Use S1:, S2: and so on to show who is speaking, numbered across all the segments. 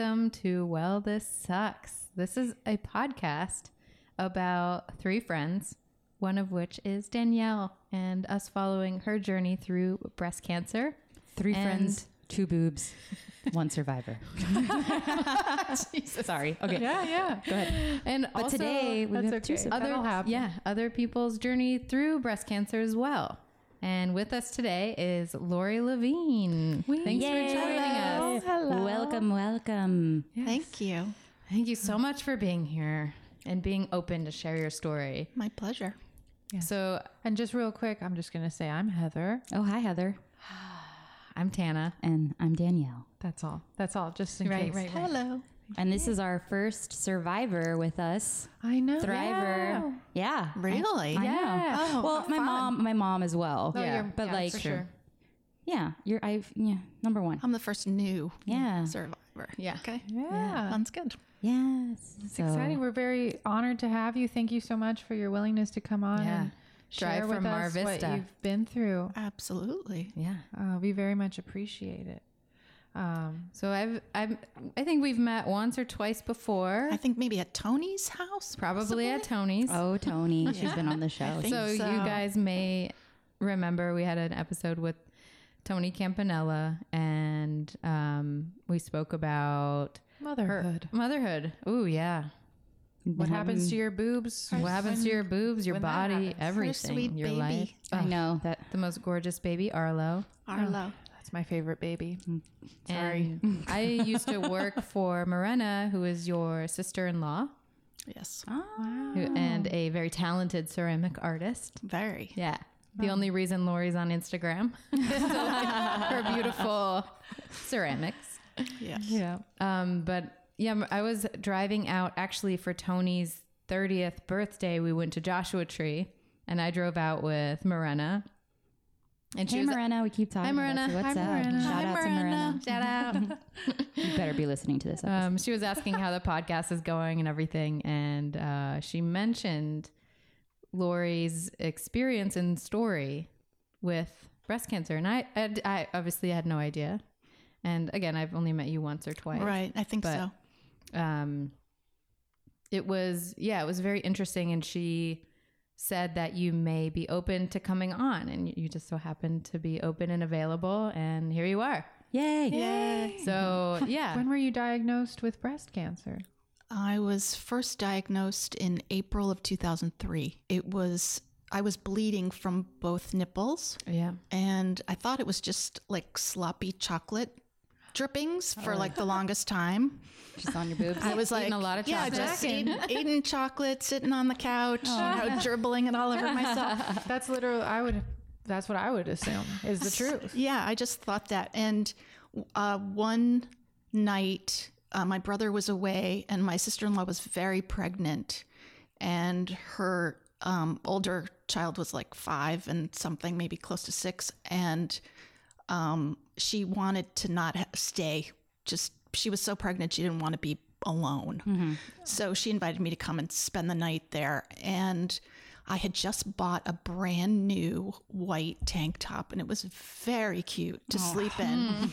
S1: welcome to Well, This Sucks. This is a podcast about three friends, one of which is Danielle, and us following her journey through breast cancer.
S2: Three
S1: And-
S2: friends, two boobs, one survivor. Sorry. Okay.
S3: Yeah, yeah.
S2: Go ahead.
S1: And
S2: But
S1: also
S2: today we have two
S3: okay.
S2: survivors.
S1: other
S3: happen.
S1: yeah, other people's journey through breast cancer as well. And with us today is Lori Levine. Thanks for joining us.
S3: Hello.
S2: Welcome, welcome.
S4: Thank you.
S1: Thank you so much for being here and being open to share your story.
S4: My pleasure.
S1: So
S3: And just real quick, I'm just going to say I'm Heather.
S2: Oh, hi, Heather.
S1: I'm Tana.
S2: And I'm Danielle.
S3: That's all. That's all. Just in
S1: Right,
S3: case.
S1: right, right.
S4: Hello.
S2: And this is our first survivor with us.
S3: I know.
S2: Thriver. Yeah.
S4: Really?
S2: I
S1: Yeah.
S2: know.
S4: Oh,
S2: well, my
S4: fun.
S2: mom, my mom as well.
S1: Oh,
S2: yeah. But
S1: yeah,
S2: like,
S1: for sure.
S2: Yeah, you're, I've yeah, number one.
S4: I'm the first new
S2: Yeah.
S4: survivor.
S1: Yeah.
S4: Okay.
S3: Yeah.
S4: Sounds good.
S2: Yes.
S3: It's exciting. We're very honored to have you. Thank you so much for your willingness to come on
S1: Yeah.
S3: and
S1: Drive
S3: share with
S1: from Mar
S3: us what
S1: Vista.
S3: you've been through.
S4: Absolutely.
S1: Yeah.
S3: Uh, we very much appreciate it. Um,
S1: So I've I've I think we've met once or twice before.
S4: I think maybe at Tony's house.
S1: Probably at Tony's.
S2: Oh, Tony. She's been on the show.
S4: think
S1: so,
S4: so.
S1: you guys may remember we had an episode with Tony Campanella and um, we spoke about
S3: motherhood.
S1: motherhood. Ooh, yeah.
S3: What happens to your boobs?
S1: What happens to your boobs, your
S3: when that
S1: body,
S3: happens.
S1: everything,
S4: sweet
S1: your
S4: baby.
S1: life.
S2: I know that.
S1: The most gorgeous baby, Arlo.
S4: Arlo.
S3: That's my favorite baby.
S1: Sorry. I used to work for Morena, who is your sister-in-law
S4: Yes.
S1: who, and a very talented ceramic artist.
S4: Very.
S1: Yeah. The only reason Lori's on Instagram is her beautiful ceramics.
S4: Yes.
S3: Yeah.
S1: Um, but yeah, I was driving out actually for Tony's 30th birthday. We went to Joshua Tree and I drove out with Morena. And she
S2: Hey,
S1: was
S2: Morena, we keep talking
S1: Hi,
S2: about
S1: Morena.
S2: you. What's
S1: Hi,
S2: up?
S1: Morena.
S2: Shout
S4: Hi,
S2: out to
S4: Morena.
S2: Morena.
S1: shout out.
S2: You better be listening to this episode.
S1: um, she was asking how the podcast is going and everything. And uh, she mentioned Lori's experience and story with breast cancer. And I, I, I obviously had no idea. And again, I've only met you once or twice.
S4: Right. I think
S1: But-
S4: so.
S1: um it was yeah it was very interesting and she said that you may be open to coming on and you just so happened to be open and available and here you are
S2: Yay.
S4: Yay.
S1: so yeah
S3: When were you diagnosed with breast cancer?
S4: I was first diagnosed in April of 2003. It was, I was bleeding from both nipples
S1: yeah
S4: and I thought it was just like sloppy chocolate drippings for like the longest time.
S2: Just on your boobs.
S4: I was like,
S1: Eating a lot of
S4: yeah,
S1: chocolate.
S4: just eating, eating chocolate, sitting on the couch, you know, dribbling it all over myself.
S3: That's literally I would. That's what I would assume is the truth.
S4: Yeah, I just thought that. And uh, one night, uh, my brother was away, and my sister in law was very pregnant, and her um, older child was like five and something, maybe close to six, and um, she wanted to not ha- stay. Just she was so pregnant, she didn't want to be alone. So she invited me to come and spend the night there. And I had just bought a brand new white tank top, and it was very cute to sleep in.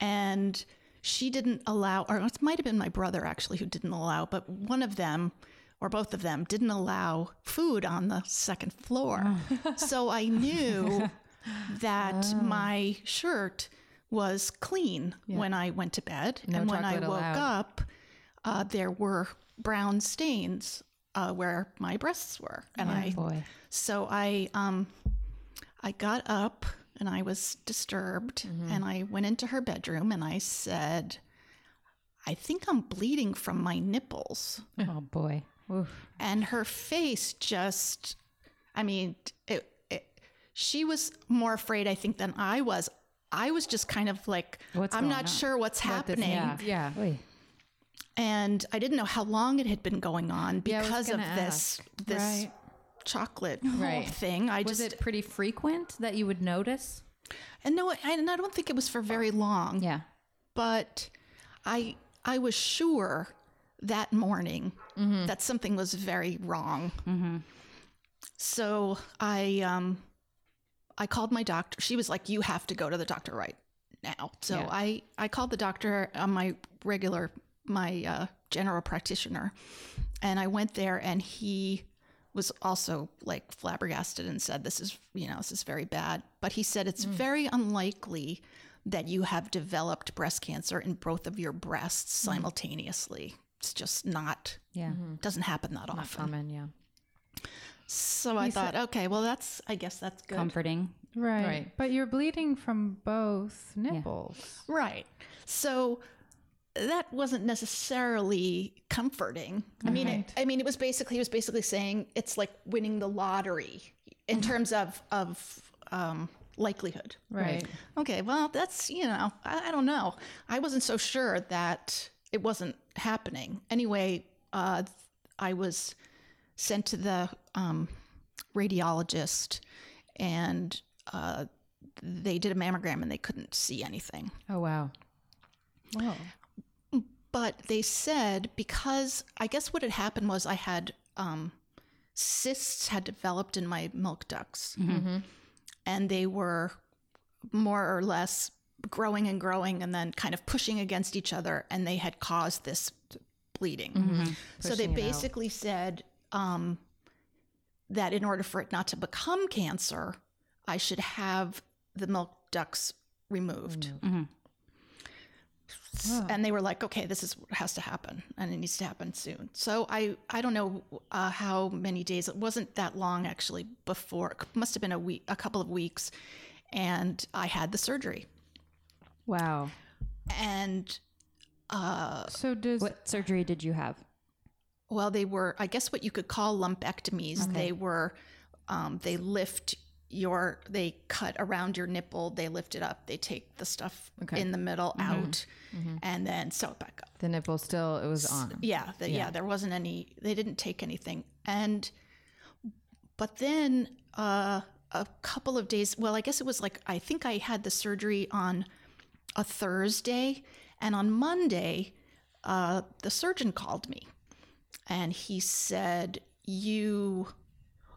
S4: and she didn't allow, or it might have been my brother actually who didn't allow, but one of them or both of them didn't allow food on the second floor. so I knew that my shirt was clean when I went to bed.
S1: No
S4: and when I woke
S1: allowed.
S4: up, uh, there were brown stains uh, where my breasts were. And I
S2: boy.
S4: so I um I got up and I was disturbed mm-hmm. and I went into her bedroom and I said I think I'm bleeding from my nipples.
S2: Oh boy.
S4: And her face just I mean it, it, she was more afraid I think than I was. I was just kind of like
S2: What's
S4: I'm not
S2: on?
S4: sure what's happening.
S1: yeah yeah
S2: Oy.
S4: And I didn't know how long it had been going on
S1: Yeah,
S4: because of
S1: gonna
S4: this this
S3: Right.
S4: Chocolate
S1: Right.
S4: thing. I
S1: was
S4: just
S1: it pretty frequent that you would notice
S4: and no, I, and I don't think it was for very long.
S2: Yeah.
S4: but I I was sure that morning that something was very wrong. So I um I called my doctor. She was like, "You have to go to the doctor right now. So
S1: Yeah.
S4: I I called the doctor on my regular my uh, general practitioner, and I went there, and he was also like flabbergasted and said, "This is you know this is very bad." But he said it's mm. very unlikely that you have developed breast cancer in both of your breasts mm. simultaneously. It's just not
S2: Yeah. Mm-hmm.
S4: doesn't happen that often.
S1: Common, yeah.
S4: So I thought, okay, well that's I guess that's good.
S2: Comforting.
S3: Right.
S1: Right.
S3: But you're bleeding from both nipples.
S4: Right. So that wasn't necessarily comforting. I mean, it, I mean, it was basically he was basically saying it's like winning the lottery in terms of of um, likelihood.
S3: Right.
S4: Okay, well, that's you know, I, I don't know. I wasn't so sure that it wasn't happening. Anyway, uh, I was sent to the um, radiologist, and uh, they did a mammogram, and they couldn't see anything.
S1: Oh, wow.
S3: Whoa.
S4: But they said because I guess what had happened was I had um, cysts had developed in my milk ducts, mm-hmm. Mm-hmm. and they were more or less growing and growing, and then kind of pushing against each other, and they had caused this bleeding. Mm-hmm. So they
S1: Pushing it out.
S4: basically said um, that in order for it not to become cancer, I should have the milk ducts removed. And they were like, okay, this is what has to happen and it needs to happen soon. So I, I don't know uh, how many days, it wasn't that long actually before, it must have been a week, a couple of weeks. And I had the surgery.
S1: Wow.
S4: And uh,
S3: So does
S2: What surgery did you have?
S4: well, they were, I guess what you could call lumpectomies. They were, um, they lift your, they cut around your nipple, they lift it up, they take the stuff in the middle out, and then sew it back up.
S1: The nipple still, it was on.
S4: Yeah, the, yeah, there wasn't any. They didn't take anything, and but then uh, a couple of days. Well, I guess it was like I think I had the surgery on a Thursday, and on Monday, uh, the surgeon called me, and he said, "You,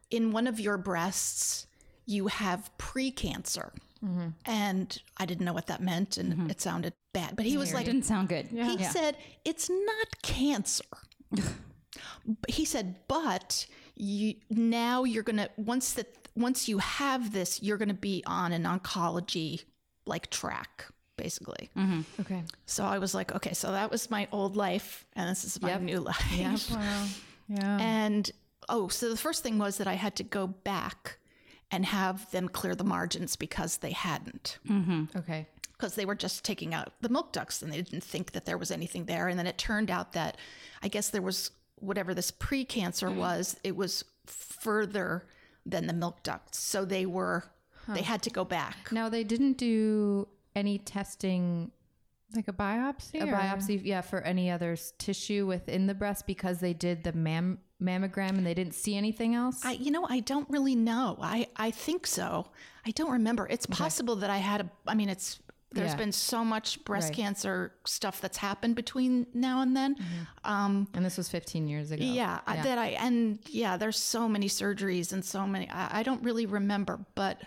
S4: in one of your breasts, you have precancer." Mm-hmm. And I didn't know what that meant, and mm-hmm. it sounded bad. But he was like, it
S2: Didn't sound good.
S4: he said it's not cancer. he said, but you now you're gonna once that once you have this, you're gonna be on an oncology like track, basically. Mm-hmm.
S1: Okay.
S4: So I was like, okay, so that was my old life, and this is my
S1: Yep.
S4: new life.
S3: wow. Yeah.
S4: And oh, so the first thing was that I had to go back and have them clear the margins because they hadn't mm-hmm.
S1: Okay.
S4: because they were just taking out the milk ducts and they didn't think that there was anything there. And then it turned out that I guess there was whatever this precancer mm-hmm. was, it was further than the milk ducts. So they were, they had to go back.
S1: Now, they didn't do any testing,
S3: like a biopsy?
S1: a
S3: or-
S1: biopsy, yeah, for any other tissue within the breast because they did the mam- mammogram and they didn't see anything else?
S4: I, you know, I don't really know. I, I think so. I don't remember. It's possible that I had a, I mean, it's, there's
S1: Yeah.
S4: been so much breast
S1: Right.
S4: cancer stuff that's happened between now and then. Um,
S1: and this was 15 years ago.
S4: Yeah, I that I and yeah, there's so many surgeries and so many. I, I don't really remember, but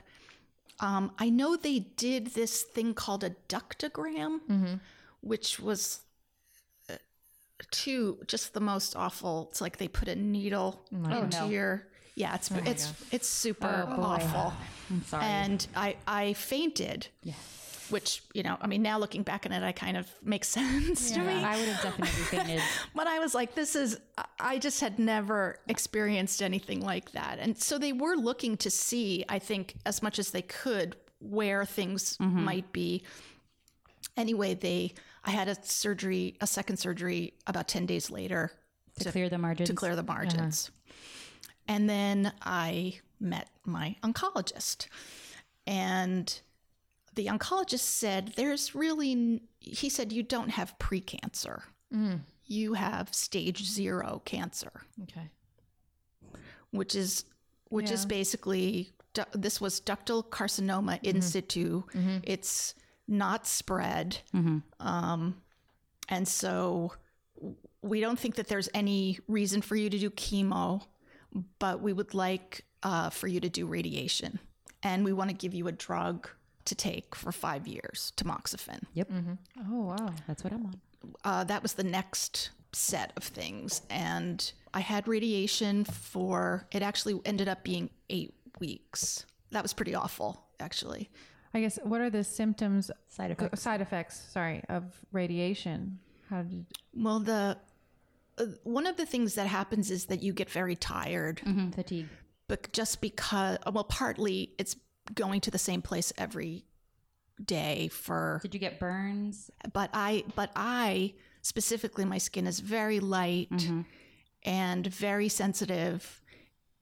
S4: um, I know they did this thing called a ductogram, which was too just the most awful. It's like they put a needle oh, into your. Yeah, it's oh it's it's super oh, awful.
S2: I'm sorry.
S4: And I I fainted. Yeah. Which you know, I mean, now looking back on it, I kind of makes sense to me.
S2: I would have definitely fainted.
S4: But I was like, this is, I just had never experienced anything like that. And so they were looking to see, I think, as much as they could, where things mm-hmm. might be. Anyway, they, I had a surgery, a second surgery about 10 days later
S2: to clear the margins.
S4: to clear the margins. Uh-huh. And then I met my oncologist. And the oncologist said, There's really, he said, you don't have precancer. Mm. You have stage zero cancer,
S1: Okay.
S4: which is, which is basically, du- this was ductal carcinoma in mm-hmm. situ. Mm-hmm. It's not spread. Um, and so we don't think that there's any reason for you to do chemo, but we would like uh, for you to do radiation. And we want to give you a drug to take for five years, tamoxifen.
S2: Yep.
S3: Oh wow.
S2: That's what I'm on.
S4: uh, that was the next set of things. And I had radiation for, it actually ended up being eight weeks. That was pretty awful, actually.
S3: I guess what are the symptoms
S2: Side
S3: go-
S2: effects.
S3: side effects, sorry, of radiation? How did
S4: Well, the, uh, one of the things that happens is that you get very tired,
S2: Mhm, Fatigue.
S4: but just because, well, partly it's going to the same place every day for
S2: Did you get burns?
S4: but I but I specifically my skin is very light and very sensitive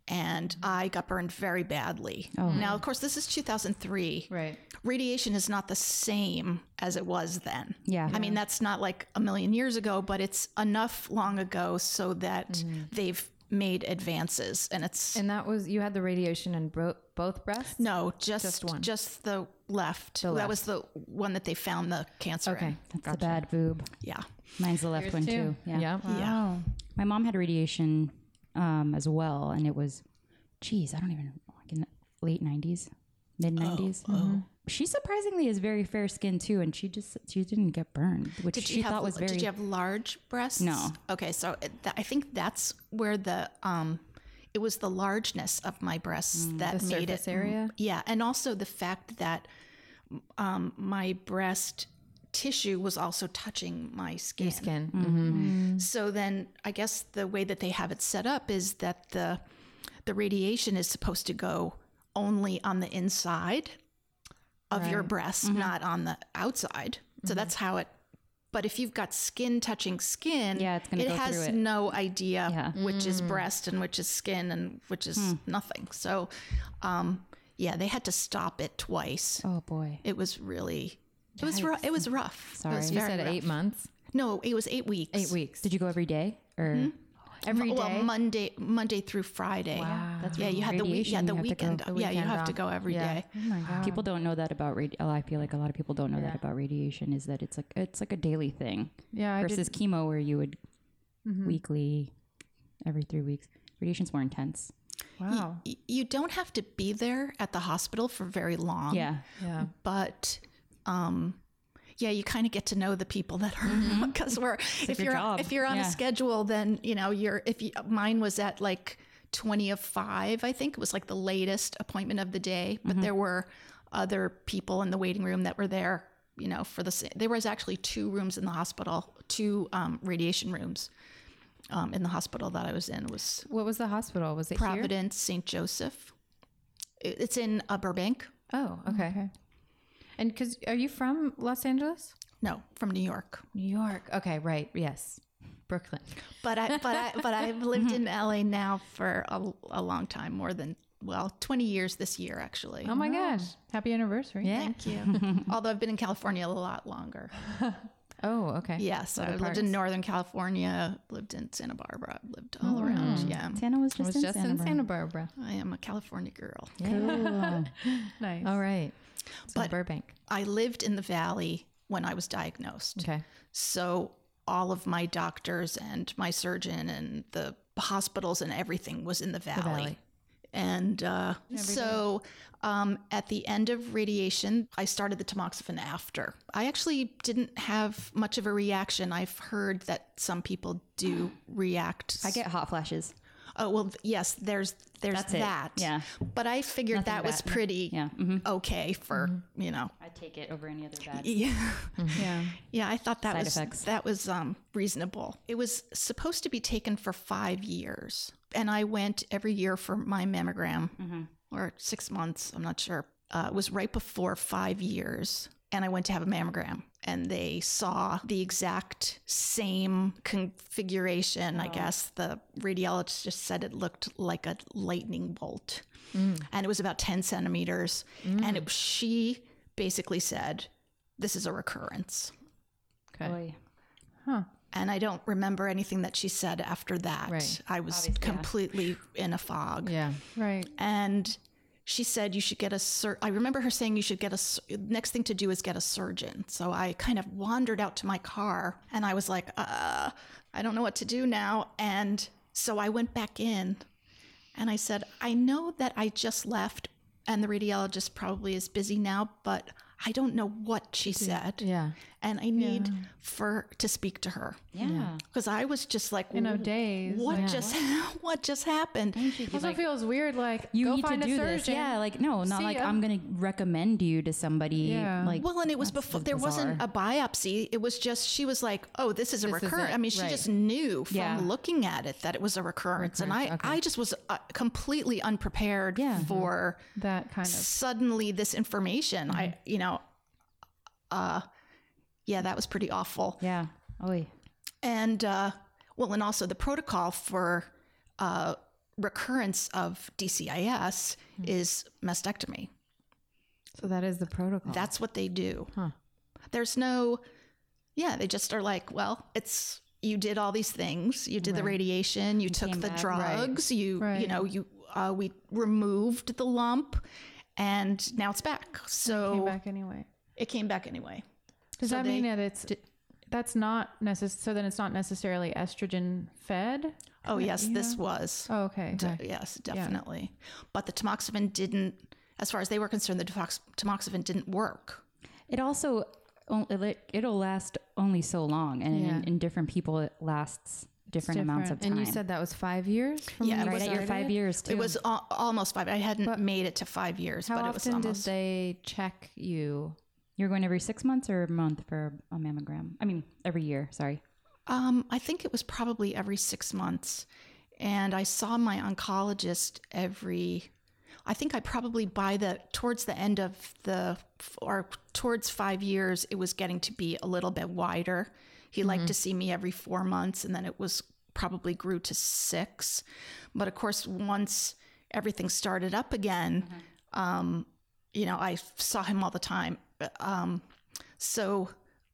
S4: and mm-hmm. I got burned very badly. Oh, now of course this is 2003.
S1: Right.
S4: Radiation is not the same as it was then.
S2: Yeah.
S4: I mean that's not like a million years ago but it's enough long ago so that mm-hmm. they've made advances and it's
S1: And that was you had the radiation in bro- both breasts.
S4: no, just
S1: Just one.
S4: just the left.
S1: The
S4: That was the one that they found the cancer
S1: Okay.
S4: in.
S2: That's the bad boob.
S4: Yeah.
S2: Mine's the left one too. Yeah.
S1: Yeah.
S4: Yeah.
S2: My mom had radiation um, as well, and it was, geez, I don't even like in the late '90s, mid '90s.
S4: Oh,
S2: She surprisingly is very fair skinned too, and she just she didn't get burned, which
S4: Did
S2: she
S4: have
S2: thought was very.
S4: Did you have large breasts?
S2: No.
S4: Okay, so th- I think that's where the um, it was the largeness of my breasts that
S1: Mm, The
S4: made it.
S1: area?
S4: Yeah, and also the fact that um, my breast tissue was also touching my skin.
S1: Your skin.
S2: Mm-hmm.
S4: So then, I guess the way that they have it set up is that the the radiation is supposed to go only on the inside of your breast,
S2: Mm-hmm.
S4: not on the outside. So that's how it. But if you've got skin touching skin,
S2: Yeah, it's gonna
S4: it
S2: go
S4: has
S2: through it.
S4: no idea
S2: Yeah.
S4: which is breast and which is skin and which is
S2: Hmm.
S4: nothing. So, um, yeah, they had to stop it twice.
S2: Oh boy.
S4: It was really. It was rough. It was rough. It
S2: Sorry.
S4: was
S1: You said
S4: rough.
S1: eight months.
S4: No, it was eight weeks.
S1: Eight weeks.
S2: Did you go every day or? Hmm?
S1: Every day.
S4: well, Monday, Monday through Friday.
S1: Wow.
S2: That's
S4: Yeah, you had the week. Yeah, the
S2: you have to go.
S4: weekend.
S1: The
S4: yeah, you
S1: weekend
S4: have to go every
S1: Yeah.
S4: day.
S3: Oh my god.
S2: People don't know that about radi- oh, I feel like a lot of people don't know that about radiation. Is that it's like it's like a daily thing
S3: Yeah, I
S2: versus
S3: did.
S2: chemo where you would mm-hmm. weekly, every three weeks. Radiation's more intense.
S3: Wow.
S4: Y- You don't have to be there at the hospital for very long.
S2: Yeah.
S1: yeah.
S4: but um yeah you kind of get to know the people that are because we're if
S2: your
S4: you're
S2: job.
S4: if you're on
S2: Yeah.
S4: a schedule then you know you're if you, mine was at like 20 of 5 i think it was like the latest appointment of the day but there were other people in the waiting room that were there you know for the sa- there was actually two rooms in the hospital two um, radiation rooms um, in the hospital that i was in was
S1: What was the hospital? Was it
S4: providence st joseph It- it's in uh, burbank
S1: Oh, okay.
S3: Okay.
S1: And because are you from Los Angeles?
S4: no from new york
S1: New York. Okay, right. Yes. Brooklyn.
S4: but I but I but I've lived in LA now for a, a long time, more than well, twenty years this year actually.
S1: Oh my gosh.
S3: Happy anniversary.
S1: Yeah.
S4: Thank you. Although I've been in California a lot longer.
S1: Oh, okay.
S4: Yes, I
S1: Other
S4: lived
S1: parts.
S4: in Northern California, lived in Santa Barbara, lived all hmm. around. Yeah,
S2: Tana was just,
S1: was
S2: in,
S1: just
S2: Santa
S1: in
S2: Barbara.
S1: Santa Barbara.
S4: I am a California girl.
S2: Cool.
S3: Nice.
S1: All right. So
S4: But-
S1: Burbank.
S4: I lived in the valley when I was diagnosed.
S1: Okay.
S4: So all of my doctors and my surgeon and the hospitals and everything was in the valley.
S1: valley.
S4: And uh, so um, at the end of radiation, I started the tamoxifen after. I actually didn't have much of a reaction. I've heard that some people do react.
S2: I get hot flashes.
S4: Oh well, yes. There's there's
S2: That's it.
S4: that.
S2: Yeah.
S4: But I figured
S2: Nothing
S4: that was
S2: bad.
S4: pretty
S2: Yeah. hmm
S4: okay for you know.
S2: I take it over any other bad.
S4: Yeah.
S3: Yeah.
S4: Yeah, I thought that
S2: Side
S4: was
S2: effects.
S4: that was um, reasonable. It was supposed to be taken for five years, and I went every year for my mammogram, or six months. I'm not sure. Uh, it was right before five years, and I went to have a mammogram, and they saw the exact same configuration. I guess the radiologist just said it looked like a lightning bolt, mm. and it was about ten centimeters, mm. and it, she basically said, "This is a recurrence."
S1: Okay.
S2: Boy.
S3: Huh.
S4: And I don't remember anything that she said after that.
S1: Right.
S4: I was
S2: Obviously, yeah.
S4: completely in a fog.
S1: Yeah.
S3: Right.
S4: And she said you should get a sur- I remember her saying you should get a sur- next thing to do is get a surgeon. So I kind of wandered out to my car and I was like, uh, I don't know what to do now. And so I went back in and I said, I know that I just left and the radiologist probably is busy now, but I don't know what she said.
S1: Yeah.
S4: And I need for to speak to her
S2: Yeah.
S4: because I was just like,
S3: In a days.
S4: What
S3: yeah.
S4: just what just happened?
S3: also feels weird. Like
S2: You
S3: go
S2: need to do
S3: a
S2: this. Yeah, like no, not
S3: See
S2: like
S3: ya.
S2: I'm gonna recommend you to somebody.
S3: Yeah.
S2: Like
S4: Well, and it was before there wasn't a biopsy. It was just she was like, "Oh, this is a
S1: This is
S4: recurrent."
S1: it,
S4: I mean, she
S1: right.
S4: just knew from
S2: Yeah.
S4: looking at it that it was a recurrence, and I,
S1: okay.
S4: I just was uh, completely unprepared
S2: Yeah.
S4: for
S3: that kind of.
S4: suddenly this information. I, you know, uh, yeah, that was pretty awful.
S2: yeah. Oh, yeah.
S4: And uh, well, and also the protocol for uh, recurrence of DCIS is mastectomy.
S1: So that is the protocol.
S4: That's what they do.
S1: Huh.
S4: There's no, yeah, they just are like, well, it's you did all these things. You did the radiation. You, took the
S2: back.
S4: drugs. You, you
S3: Right.
S4: know, you uh, we removed the lump, and now it's back. So it
S3: Came back anyway.
S4: it came back anyway.
S3: Does
S4: So
S3: that
S4: they-
S3: mean that it's that's not necessary? So then it's not necessarily estrogen fed.
S4: Oh yes, this
S3: Yeah.
S4: was.
S3: Oh, okay.
S4: D- yes, definitely. But the tamoxifen didn't, as far as they were concerned, the tamox- tamoxifen didn't work.
S2: It also o- it- it'll last only so long, and
S1: Yeah.
S2: in, in different people it lasts different, amounts of time.
S1: and you said that was five years from
S4: Yeah,
S1: when
S4: it
S2: right at your five years too.
S4: It was al- almost five. I hadn't
S1: But
S4: made it to five years,
S1: How
S4: but it was
S1: often did they check you?
S2: You're going every six months or a month for a mammogram. I mean, every year. Sorry.
S4: Um, I think it was probably every six months. And I saw my oncologist every, I think I probably by the, towards the end of the, or towards five years, it was getting to be a little bit wider. He liked to see me every four months and then it was probably grew to six. But of course, once everything started up again, um, you know, I saw him all the time. Um, so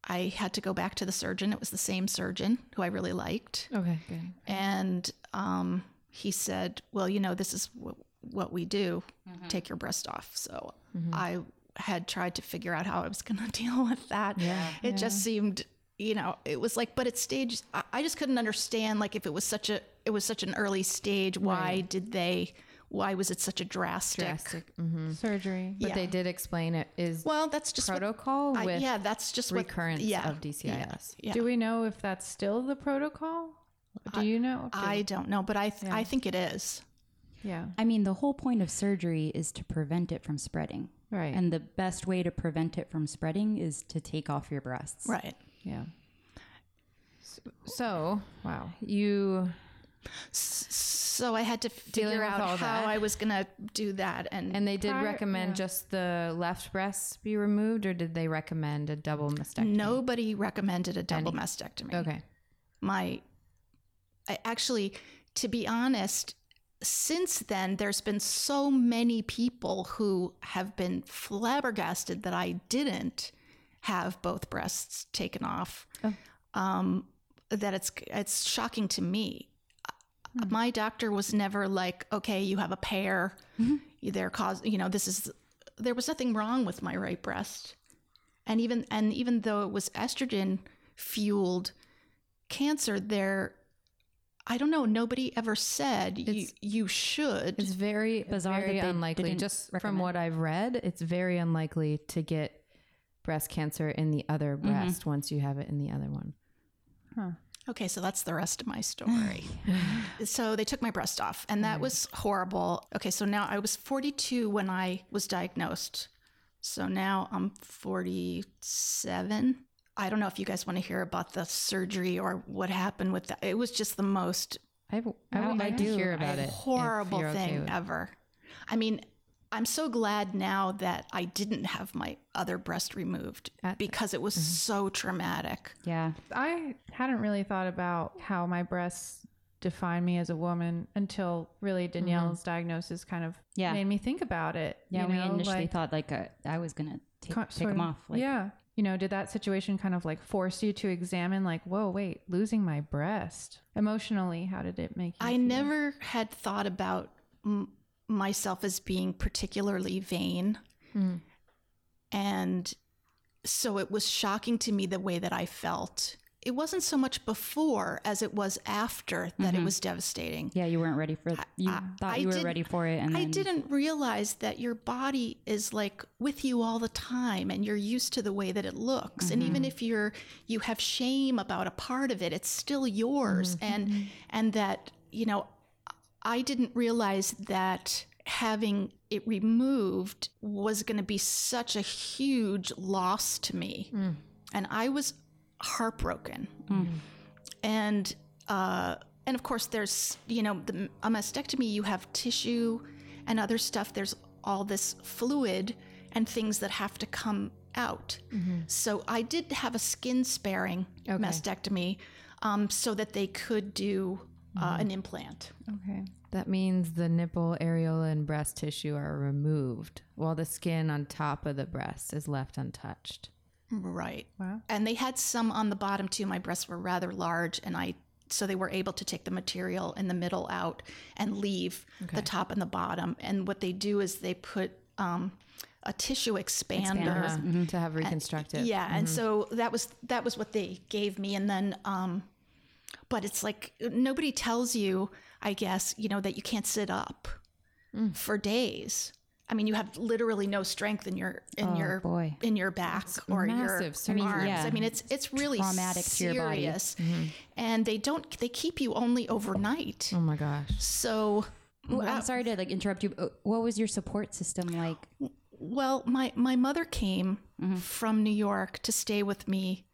S4: I had to go back to the surgeon. It was the same surgeon who I really liked.
S1: Okay, good.
S4: And um, he said, Well, you know, this is w- what we do take your breast off. So I had tried to figure out how I was going to deal with that.
S1: Yeah.
S4: It just seemed, you know, it was like, but at stage, I, I just couldn't understand, like, if it was such a, it was such an early stage, why did they, why was it such a drastic?
S1: Drastic. hmm
S3: Surgery.
S1: But
S4: Yeah.
S1: they did explain it is
S4: Well, that's just what,
S1: protocol
S4: I, yeah, that's just what,
S1: recurrence
S4: yeah,
S1: of DCIS.
S4: yeah.
S3: Do we know if that's still the protocol? Do you know? Do-
S4: I don't know, but I, th- I think it is.
S3: yeah.
S2: I mean, the whole point of surgery is to prevent it from spreading.
S3: Right.
S2: And the best way to prevent it from spreading is to take off your breasts.
S4: Right.
S3: yeah.
S1: So
S3: Wow.
S1: you
S4: So I had to figure out how
S1: that.
S4: I was going to do that. And,
S1: and they did
S3: Prior-
S1: recommend
S3: yeah.
S1: just the left breast be removed, or did they recommend a double mastectomy?
S4: nobody recommended a double mastectomy.
S1: Okay.
S4: My, I actually, to be honest, since then, there's been so many people who have been flabbergasted that I didn't have both breasts taken off. Um, that it's it's shocking to me. Hmm. My doctor was never like, okay, you have a pair. Mm-hmm. They're cause, you know, this is. There was nothing wrong with my right breast, and even and even though it was estrogen fueled cancer, there. I don't know. Nobody ever said you, you should.
S1: It's very
S2: Bizarre
S1: very
S2: that they
S1: unlikely.
S2: didn't
S1: Just from what I've read, it's very unlikely to get breast cancer in the other mm-hmm. breast once you have it in the other one.
S4: Okay, so that's the rest of my story. so they took my breast off, and that was horrible. Okay, so now I was 42 when I was diagnosed. So now I'm 47. I don't know if you guys want to hear about the surgery or what happened with that. It was just the most
S1: I, I would
S2: I
S1: like
S2: do.
S1: to hear about it.
S4: horrible
S1: okay
S4: thing
S1: with it.
S4: ever. I mean, I'm so glad now that I didn't have my other breast removed uh,
S1: At-
S4: because it was mm-hmm. so traumatic.
S2: Yeah.
S3: I hadn't really thought about how my breasts define me as a woman until really mm-hmm. Danielle's diagnosis kind of
S2: Yeah.
S3: made me think about it.
S2: Yeah.
S3: you
S2: we
S3: know,
S2: initially
S3: like,
S2: thought like uh, I was going to take, take them
S3: of-
S2: off. Like,
S3: yeah. You know, did that situation kind of like force you to examine, like, whoa, wait, losing my breast emotionally? How did it make you?
S4: I
S3: feel?
S4: never had thought about m- myself as being particularly vain. Hmm. And so it was shocking to me the way that I felt it wasn't so much before as it was after that it mm-hmm. was devastating.
S2: Yeah, you weren't ready for. You thought
S4: I
S2: you were ready for it, and
S4: I
S2: then
S4: didn't realize that your body is like with you all the time and you're used to the way that it looks. And even mm-hmm. if you're you have shame about a part of it, it's still yours mm-hmm. and and that, you know, I didn't realize that having it removed was going to be such a huge loss to me. And I was heartbroken. And uh, and of course, there's you know the a mastectomy. You have tissue and other stuff. There's all this fluid and things that have to come out. So I did have a skin sparing mastectomy, um, so that they could do uh, an implant.
S3: Okay.
S1: That means the nipple, areola, and breast tissue are removed, while the skin on top of the breast is left untouched.
S4: Right.
S3: Wow.
S4: And they had some on the bottom too. My breasts were rather large, and I so they were able to take the material in the middle out and leave the top and the bottom. And what they do is they put um, a tissue expander.
S1: Uh-huh. To have reconstructed.
S4: Yeah, and so that was that was what they gave me, and then, um, but it's like uh, nobody tells you, I guess, you know, that you can't sit up mm. for days. I mean, you have literally no strength in your in oh, your
S2: boy.
S4: in your back or your
S1: massive surgery.
S4: arms.
S2: yeah.
S4: I mean, it's it's really
S2: Traumatic to your body.
S4: serious, mm-hmm. and they don't they keep you only overnight.
S1: Oh my gosh.
S4: So
S2: Ooh, uh, I'm sorry to like interrupt you. What was your support system like?
S4: Well, my my mother came mm-hmm. from New York to stay with me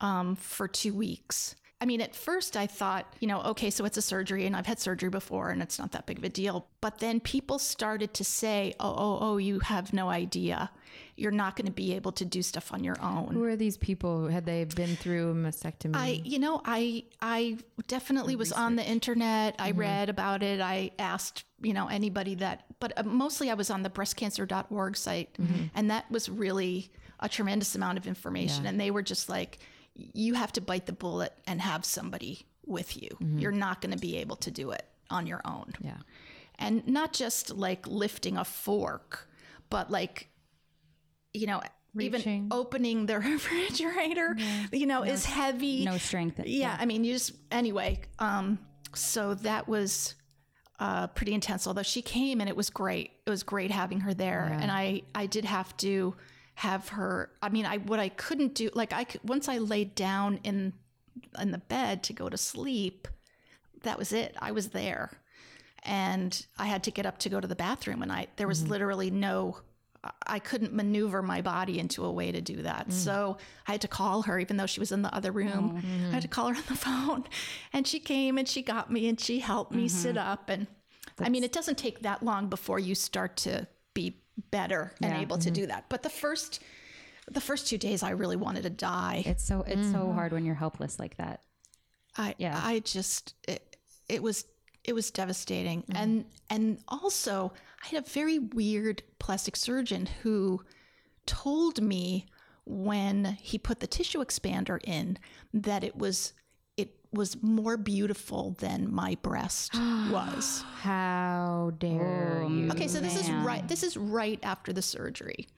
S4: um, for two weeks. I mean, at first I thought, you know, okay, so it's a surgery, and I've had surgery before, and it's not that big of a deal. But then people started to say, oh, oh, oh, you have no idea. You're not going to be able to do stuff on your own.
S1: Who are these people? Had they been through a mastectomy?
S4: I, you know, I, I definitely was on the internet. I read about it. I asked, you know, anybody that, but uh, mostly I was on the breastcancer.org site, and that was really a tremendous amount of information. And they were just like, you have to bite the bullet and have somebody with you. You're not going to be able to do it on your own.
S1: yeah.
S4: And not just like lifting a fork, but like, you know, even opening the refrigerator, you know, is heavy.
S2: No strength.
S4: Yeah, I mean, you just anyway. Um, so that was uh, pretty intense. Although she came and it was great. It was great having her there, and I I did have to have her. I mean, I what I couldn't do like I could, once I laid down in in the bed to go to sleep, that was it. I was there, and I had to get up to go to the bathroom, and I there was mm-hmm. literally no. I couldn't maneuver my body into a way to do that. Mm. So I had to call her, even though she was in the other room. Oh, I had to mm-hmm. call her on the phone. And she came and she got me and she helped me sit mm-hmm. up. And I mean, it doesn't take that long before you start to be better and able to mm-hmm. do that. But the first, the first two days, I really wanted to die.
S2: It's so it's so mm-hmm. hard when you're helpless like that.
S4: I
S2: Yeah.
S4: I just it, it was it was devastating. Mm-hmm. And and also I had a very weird plastic surgeon who told me when he put the tissue expander in that it was was more beautiful than my breast was.
S1: How dare oh, you?
S4: Okay, so this is right this is right after the surgery.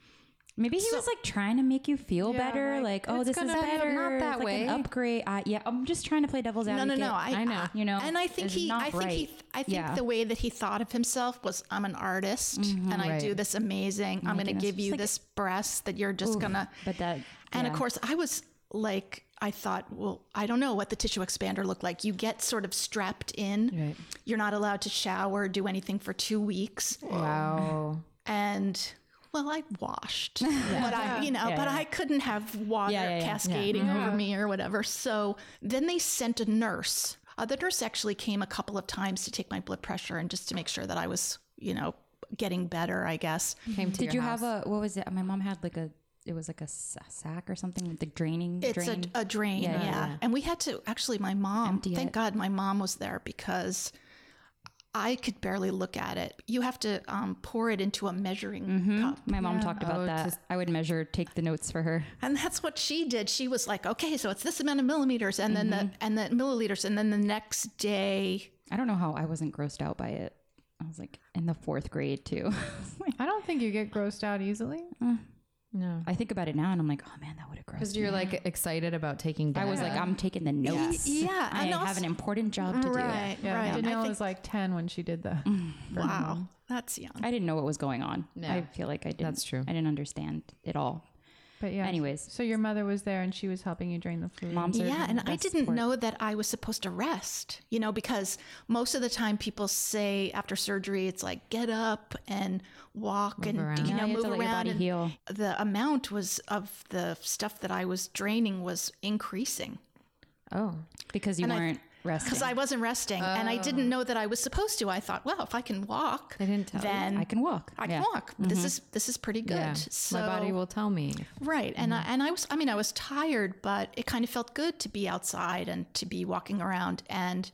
S2: Maybe he was like trying to make you feel
S3: Yeah,
S2: better,
S3: like,
S2: like, oh, this is
S3: gonna be
S2: better.
S1: not that
S2: it's like
S1: way.
S2: an upgrade. I, yeah, I'm just trying to play devil's
S4: advocate. No,
S2: no,
S4: no. I,
S1: I know.
S2: You know,
S4: and I think he,
S2: not
S4: I think he. I think
S2: Yeah.
S4: the way that he thought of himself was, I'm an artist mm-hmm. and I do this amazing. Oh I'm going to give you
S2: like-
S4: this breast that you're just gonna.
S2: But that,
S4: And of course, I was like, I thought, well, I don't know what the tissue expander looked like. You get sort of strapped in.
S1: Right.
S4: You're not allowed to shower, do anything for two weeks,
S1: Wow.
S4: and. Well, I washed, but I, you know,
S2: Yeah,
S4: but
S2: yeah.
S4: I couldn't have water
S2: Yeah, yeah, yeah.
S4: cascading over me or whatever. So then they sent a nurse. Uh, the nurse actually came a couple of times to take my blood pressure and just to make sure that I was, you know, getting better. I guess.
S1: Came to
S2: Did
S1: your
S2: you
S1: house.
S2: have a what was it? My mom had like a it was like a sack or something with the draining.
S4: It's
S2: drain.
S4: a, a drain, yeah,
S2: Yeah, yeah,
S4: And we had to actually. My mom.
S2: Empty
S4: thank
S2: it.
S4: God, my mom was there because I could barely look at it. You have to um, pour it into a measuring
S2: Mm-hmm.
S4: cup,
S2: My mom talked about
S1: Oh,
S2: that.
S1: just-
S2: I would measure, take the notes for her.
S4: and that's what she did. She was like, "Okay, so it's this amount of millimeters, and then
S2: Mm-hmm.
S4: the and the milliliters, and then the next day."
S2: I don't know how I wasn't grossed out by it. I was like in the fourth grade too.
S3: I don't think you get grossed out easily.
S1: No.
S2: I think about it now and I'm like, oh man, that would have grossed
S1: Because you're
S2: out.
S1: like excited about taking
S2: I was like, I'm taking the notes.
S4: yeah,
S2: I
S4: and
S2: have
S4: also-
S2: an important job to do.
S4: right,
S3: Yeah,
S4: right. I
S3: Danielle
S4: think-
S3: was like 10 when she did that.
S4: wow, mm-hmm. that's young.
S2: I didn't know what was going on.
S1: Yeah.
S2: I feel like I didn't.
S1: That's true.
S2: I didn't understand it all.
S3: But yeah.
S2: Anyways.
S3: So your mother was there and she was helping you drain the fluid.
S2: Moms
S4: Yeah, and I didn't
S2: support.
S4: know that I was supposed to rest, you know, because most of the time people say after surgery, it's like get up and walk and,
S1: around.
S4: you
S2: Yeah,
S4: know,
S2: you
S4: move
S2: to let your
S4: around.
S2: body
S4: and
S2: heal.
S4: The amount was of the stuff that I was draining was increasing
S1: Oh.
S2: because you
S4: And
S2: weren't resting.
S4: because I wasn't resting and I didn't oh. know that I was supposed to. I thought, well, if I can walk,
S1: They didn't tell
S4: then
S2: I can walk.
S4: I
S2: Yeah.
S4: can walk. This mm-hmm. is this is pretty good.
S1: Yeah.
S4: So
S1: My body will tell me.
S4: Right. And I, mm-hmm. and I was I mean I was tired, but it kind of felt good to be outside and to be walking around and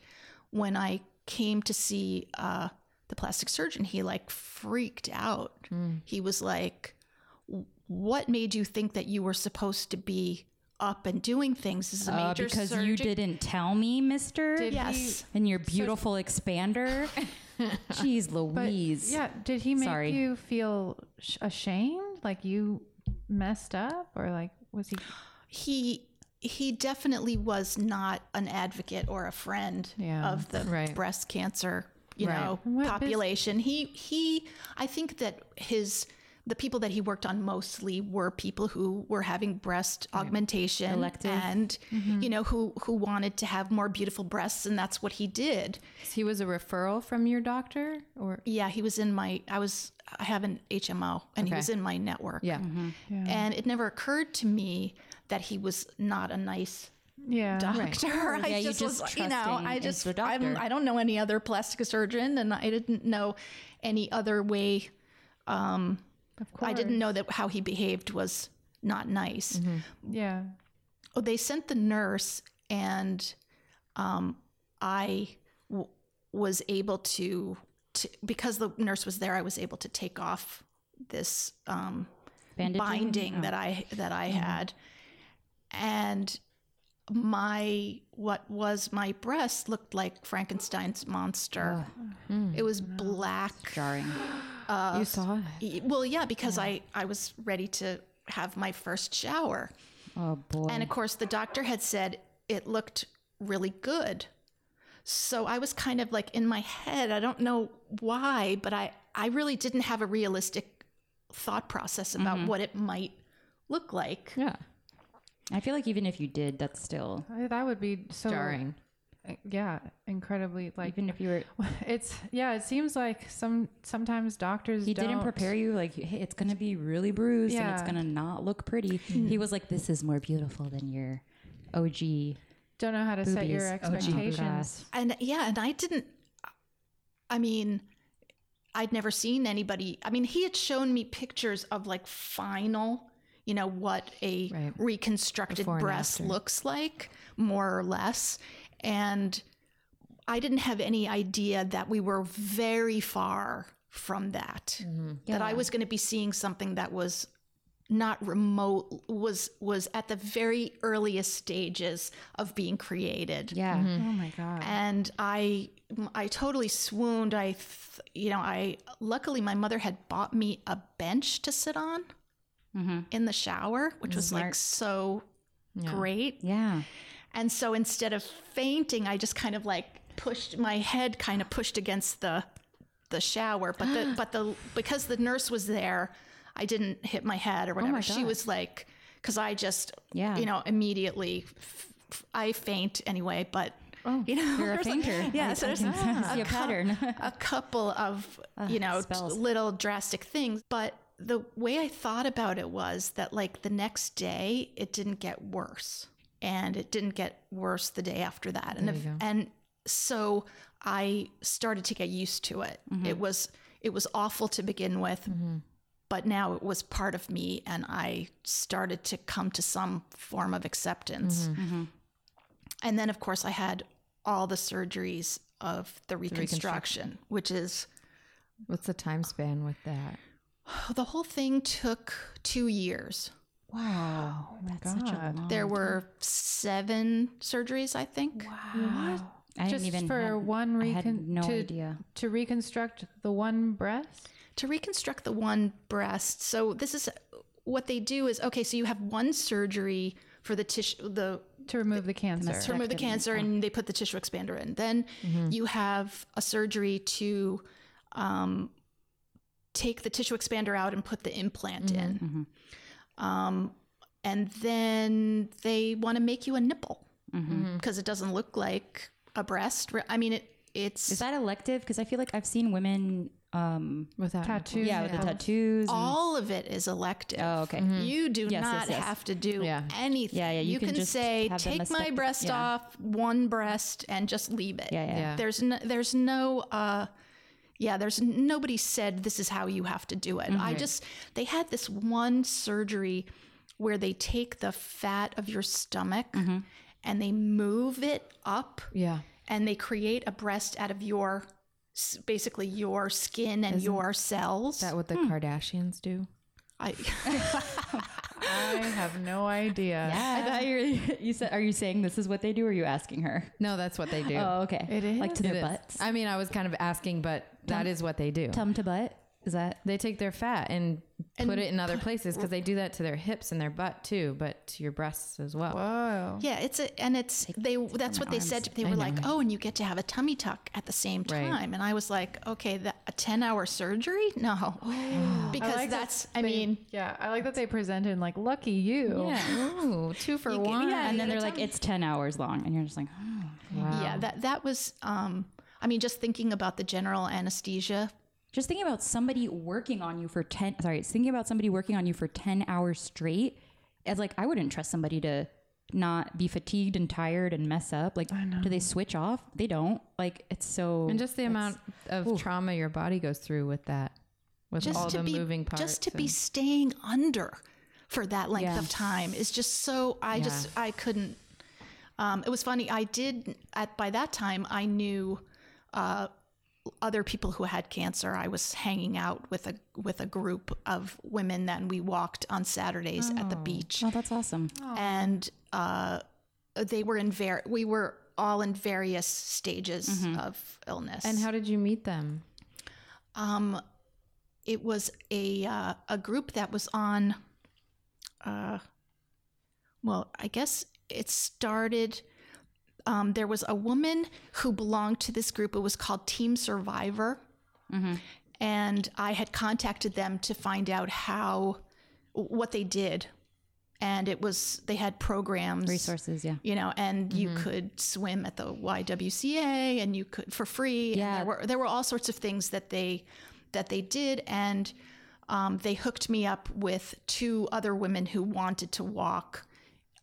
S4: when I came to see uh, the plastic surgeon, he like freaked out. Mm. He was like what made you think that you were supposed to be up and doing things? This is a
S2: Uh,
S4: major
S2: because
S4: surgery.
S2: you didn't tell me, Mister.
S3: Did
S4: Yes.
S2: and your beautiful expander. Jeez,
S3: But
S2: Louise.
S3: yeah, did he make
S2: Sorry.
S3: you feel sh- ashamed? Like you messed up? Or like, was he.
S4: he he definitely was not an advocate or a friend
S3: Yeah.
S4: of the
S1: Right.
S4: breast cancer you
S1: Right.
S4: know
S3: What bus-
S4: population he he i think that his the people that he worked on mostly were people who were having breast augmentation
S2: Elective.
S4: and you know who who wanted to have more beautiful breasts and that's what he did
S1: He was a referral from your doctor, or
S4: yeah he was in my i was i have an hmo and he was in my network
S1: yeah,
S4: and it never occurred to me that he was not a nice
S3: Yeah.
S4: doctor. I
S2: Yeah, you
S4: just,
S2: just
S4: was, you know, I just, I'm. I don't know any other plastic surgeon, and I didn't know any other way. Um,
S3: Of course.
S4: I didn't know that how he behaved was not nice.
S3: Yeah.
S4: Oh, they sent the nurse, and um, I w- was able to, to, because the nurse was there, I was able to take off this um, binding
S2: Oh.
S4: that I that I had, and my what was my breast looked like Frankenstein's monster. It was black.
S2: jarring.
S1: you saw it.
S4: Well, yeah, because I I was ready to have my first shower,
S2: Oh boy.
S4: and of course the doctor had said it looked really good. So I was kind of like in my head. I don't know why, but I I really didn't have a realistic thought process about mm-hmm. what it might look like.
S1: Yeah,
S2: I feel like even if you did, that's still
S3: I- That would be so.
S1: jarring.
S3: Yeah. Incredibly. Like,
S2: even if you were
S3: it's, yeah, it seems like some, sometimes doctors
S2: he
S3: don't.
S2: didn't prepare you like hey, it's gonna be really bruised and it's gonna not look pretty. Mm-hmm. He was like, This is more beautiful than your OG
S3: Don't know how to set your expectations.
S4: and yeah and i didn't i mean i'd never seen anybody i mean he had shown me pictures of like final you know what a
S1: Right.
S4: reconstructed
S1: Before
S4: breast looks like more or less and i didn't have any idea that we were very far from that mm-hmm. that i was going to be seeing something that was not remote was was at the very earliest stages of being created
S2: Yeah. Mm-hmm.
S3: Oh my God.
S4: and I I totally swooned. I th- you know I luckily my mother had bought me a bench to sit on mm-hmm. in the shower, which was like so great.
S2: Yeah.
S4: And so instead of fainting, I just kind of like pushed my head kind of pushed against the the shower, but the but the because the nurse was there, I didn't hit my head or oh whatever. she was like cuz I just
S2: Yeah.
S4: you know immediately f- f- I faint anyway, but oh, you know,
S2: You're a
S4: there's like- yeah, so there's a,
S2: a pattern.
S4: a couple of you know t- little drastic things, but the way I thought about it was that like the next day it didn't get worse, and it didn't get worse the day after that, and if, and so I started to get used to it. Mm-hmm. It was it was awful to begin with. Mm-hmm. But now it was part of me, and I started to come to some form of acceptance. Mm-hmm. And then, of course, I had all the surgeries of the reconstruction, which is
S1: What's the time span with that?
S4: the whole thing took two years.
S2: Wow. Oh that's such a long
S4: There were seven surgeries, I think.
S3: what?
S2: I
S3: Just
S2: even
S3: for
S2: had-
S3: one
S2: I had
S3: recon-
S2: no
S3: to-
S2: idea.
S3: To reconstruct the one breast?
S4: To reconstruct the one breast. So, this is what they do is okay. So you have one surgery for the tissue, the
S3: to remove the cancer.
S4: to remove the cancer, and they put the tissue expander in. Then mm-hmm. you have a surgery to um, take the tissue expander out and put the implant mm-hmm, in. Mm-hmm. Um, and then they want to make you a nipple because it doesn't look like a breast. I mean, it it's
S2: Is that elective? Because I feel like I've seen women, um,
S1: Without
S3: Tattoos.
S2: yeah, with the tattoos. and-
S4: all of it is elective.
S2: oh, okay.
S4: You do
S2: Yes,
S4: not
S2: yes, yes.
S4: have to do
S1: Yeah.
S4: anything.
S2: Yeah, yeah, you
S4: You,
S2: can
S4: can,
S2: just
S4: say, take my breast
S2: yeah.
S4: off, one breast, and just leave it.
S2: Yeah, yeah.
S1: Yeah.
S4: There's no, there's no, uh, yeah, there's nobody said this is how you have to do it. I mm-hmm. just, they had this one surgery where they take the fat of your stomach mm-hmm. and they move it up
S1: Yeah.
S4: and they create a breast out of your, basically your skin and your cells.
S1: Is that what the hmm. Kardashians do?
S4: I,
S3: I have no idea. Yeah.
S2: I thought you were, you said, are you saying this is what they do? Or are you asking her?
S1: No, that's what they do.
S2: Oh, okay.
S3: It is?
S2: Like to
S1: It
S2: their
S1: is.
S2: butts?
S1: I mean, I was kind of asking, but that is what they do.
S2: Tum to butt? Is that?
S1: They take their fat and, put it in other places because they do that to their hips and their butt too, but to your breasts as well.
S3: Whoa.
S4: Yeah, it's a and it's they that's what they said. They were like, "Oh, and you get to have a tummy tuck at the same
S1: Right.
S4: time." And I was like, "Okay, that a 10-hour surgery? No." because
S3: I like that
S4: that's I
S3: they-
S4: mean,
S3: yeah, I like that they presented like lucky you.
S1: Yeah. Ooh, two for
S4: You can-
S1: one.
S4: yeah,
S2: And then they're like, it's 10 hours long. And you're just like, oh.
S1: Wow.
S4: yeah, that that was um I mean, just thinking about the general anesthesia.
S2: Just thinking about somebody working on you for 10, sorry, it's thinking about somebody working on you for 10 hours straight. As like, I wouldn't trust somebody to not be fatigued and tired and mess up. Like, do they switch off? They don't. Like, it's so.
S1: And just the amount of trauma your body goes through with that, with
S4: Just
S1: all
S4: to
S1: the
S4: be
S1: moving parts.
S4: just to be staying under for that length
S2: Yeah.
S4: of time is just so I just I couldn't um, it was funny. I did at by that time I knew uh, other people who had cancer. I was hanging out with a with a group of women that we walked on Saturdays at the beach,
S2: Oh, that's awesome.
S4: and uh, they were in ver- we were all in various stages of illness.
S1: and how did you meet them?
S4: Um, it was a uh, a group that was on. Uh, well, I guess it started. Um, there was a woman who belonged to this group. It was called Team Survivor, and I had contacted them to find out how what they did, and it was they had programs
S2: Resources, yeah.
S4: you know, and you could swim at the YWCA and you could for free. and
S2: Yeah.
S4: there were there were all sorts of things that they that they did, and um, they hooked me up with two other women who wanted to walk.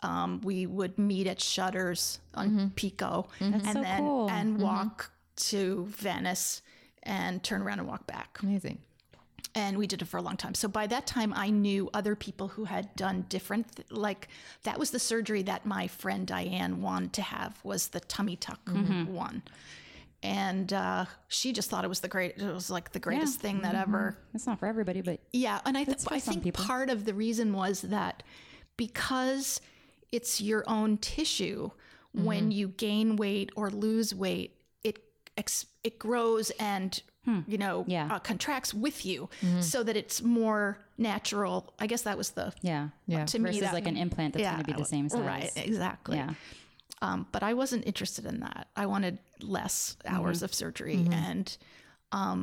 S4: Um, we would meet at Shutters on Pico, and
S2: so
S4: then
S2: cool.
S4: and walk to Venice and turn around and walk back
S1: Amazing.
S4: and we did it for a long time. So by that time, I knew other people who had done different. Th- like that was the surgery that my friend Diane wanted to have was the tummy tuck one, and uh, she just thought it was the great. It was like the greatest thing that ever.
S2: It's not for everybody, but
S4: Yeah, and I, th- I think
S2: people.
S4: part of the reason was that because it's your own tissue, when you gain weight or lose weight, it it grows and you know
S2: Yeah.
S4: uh, contracts with you, so that it's more natural. I guess that was the
S2: yeah.
S1: Yeah.
S4: to me
S2: Versus
S4: that
S2: like an implant that's
S4: yeah,
S2: going to be the same size.
S4: right? Exactly.
S2: Yeah.
S4: Um, but I wasn't interested in that. I wanted less hours
S2: Mm-hmm.
S4: of surgery, and um,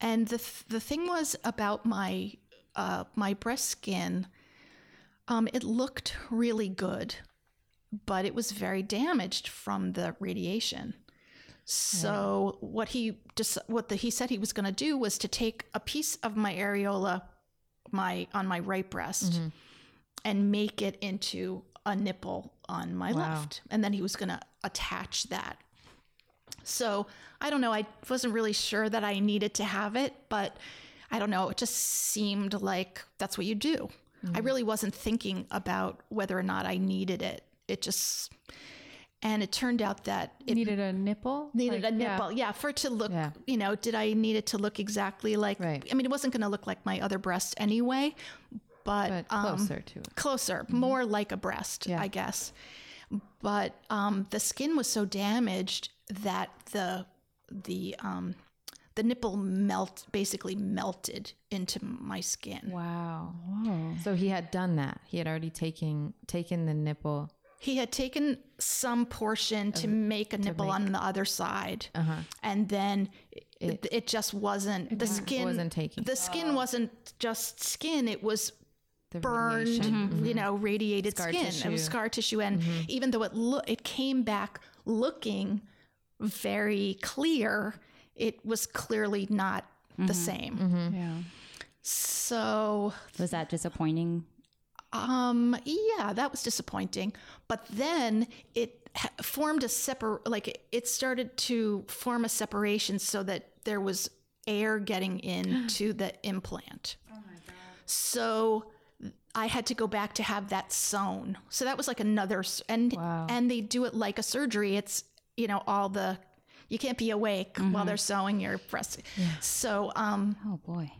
S4: and the th- the thing was about my uh, my breast skin. Um, it looked really good, but it was very damaged from the radiation. So what he just what the, he said he was going to do was to take a piece of my areola, my on my right breast, and make it into a nipple on my left, and then he was going to attach that. So I don't know. I wasn't really sure that I needed to have it, but I don't know. It just seemed like that's what you do. I really wasn't thinking about whether or not I needed it. It just, and it turned out that it
S3: Needed a nipple.
S4: needed
S3: Like,
S4: a
S3: yeah.
S4: nipple. Yeah. for it to look,
S1: Yeah.
S4: you know, did I need it to look exactly like,
S1: Right.
S4: I mean, it wasn't going to look like my other breast anyway, but,
S1: But
S4: um,
S1: closer to it.
S4: closer, more like a breast,
S1: Yeah.
S4: I guess. But um, the skin was so damaged that the the um, the nipple melt basically melted into my skin.
S1: Wow. So he had done that. He had already taken taken the nipple.
S4: He had taken some portion to make a nipple on the other side, uh-huh. and then it, it, just wasn't the skin
S1: wasn't taking.
S4: The skin oh. wasn't just skin; it was
S1: The
S4: burned,
S1: radiation.
S4: you mm-hmm. know, radiated
S1: Scar
S4: skin. It
S1: tissue.
S4: was scar tissue, and mm-hmm. even though it lo- it came back looking very clear, it was clearly not the same.
S3: Yeah.
S4: So
S2: Was that disappointing?
S4: Um, yeah, that was disappointing. But then it ha- formed a separ like it- it started to form a separation so that there was air getting into the implant. Oh my god. So I had to go back to have that sewn. So that was like another s- and and they do it like a surgery. It's you know all the you can't be awake while they're sewing your breast. Yeah. So um
S2: Oh boy.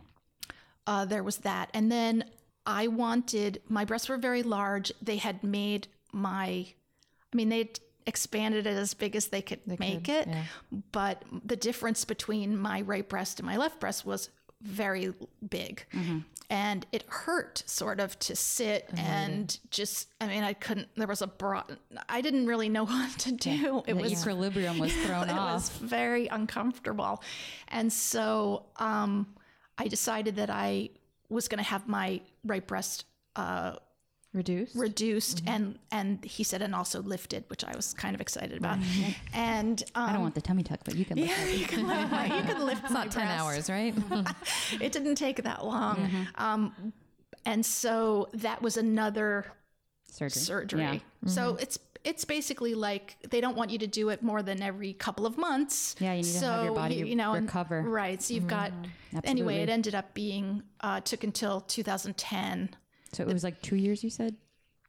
S4: uh, there was that. And then I wanted, my breasts were very large. They had made my, I mean, they'd expanded it as big as they could make it. But the difference between my right breast and my left breast was very big. And it hurt sort of to sit and just, I mean, I couldn't, there was a broad, I didn't really know what to do. It
S2: The
S4: was
S2: equilibrium was thrown
S4: it
S2: off.
S4: was very uncomfortable. And so um, I decided that I was going to have my right breast uh,
S1: Reduced.
S4: reduced and and he said and also lifted, which I was kind of excited about. And um,
S2: I don't want the tummy tuck, but you can. look
S4: yeah, you can lift my, you can lift
S1: it's not ten
S4: breast.
S1: hours, right?
S4: It didn't take that long.
S2: Mm-hmm.
S4: Um, and so that was another
S2: Surgery.
S4: surgery.
S2: Yeah.
S4: So it's it's basically like they don't want you to do it more than every couple of months.
S2: Yeah, you need to have your body
S4: you, you know,
S2: recover. Mm-hmm.
S4: right. So you've got anyway. It ended up being uh, took until 2010.
S2: So it was like two years. You said.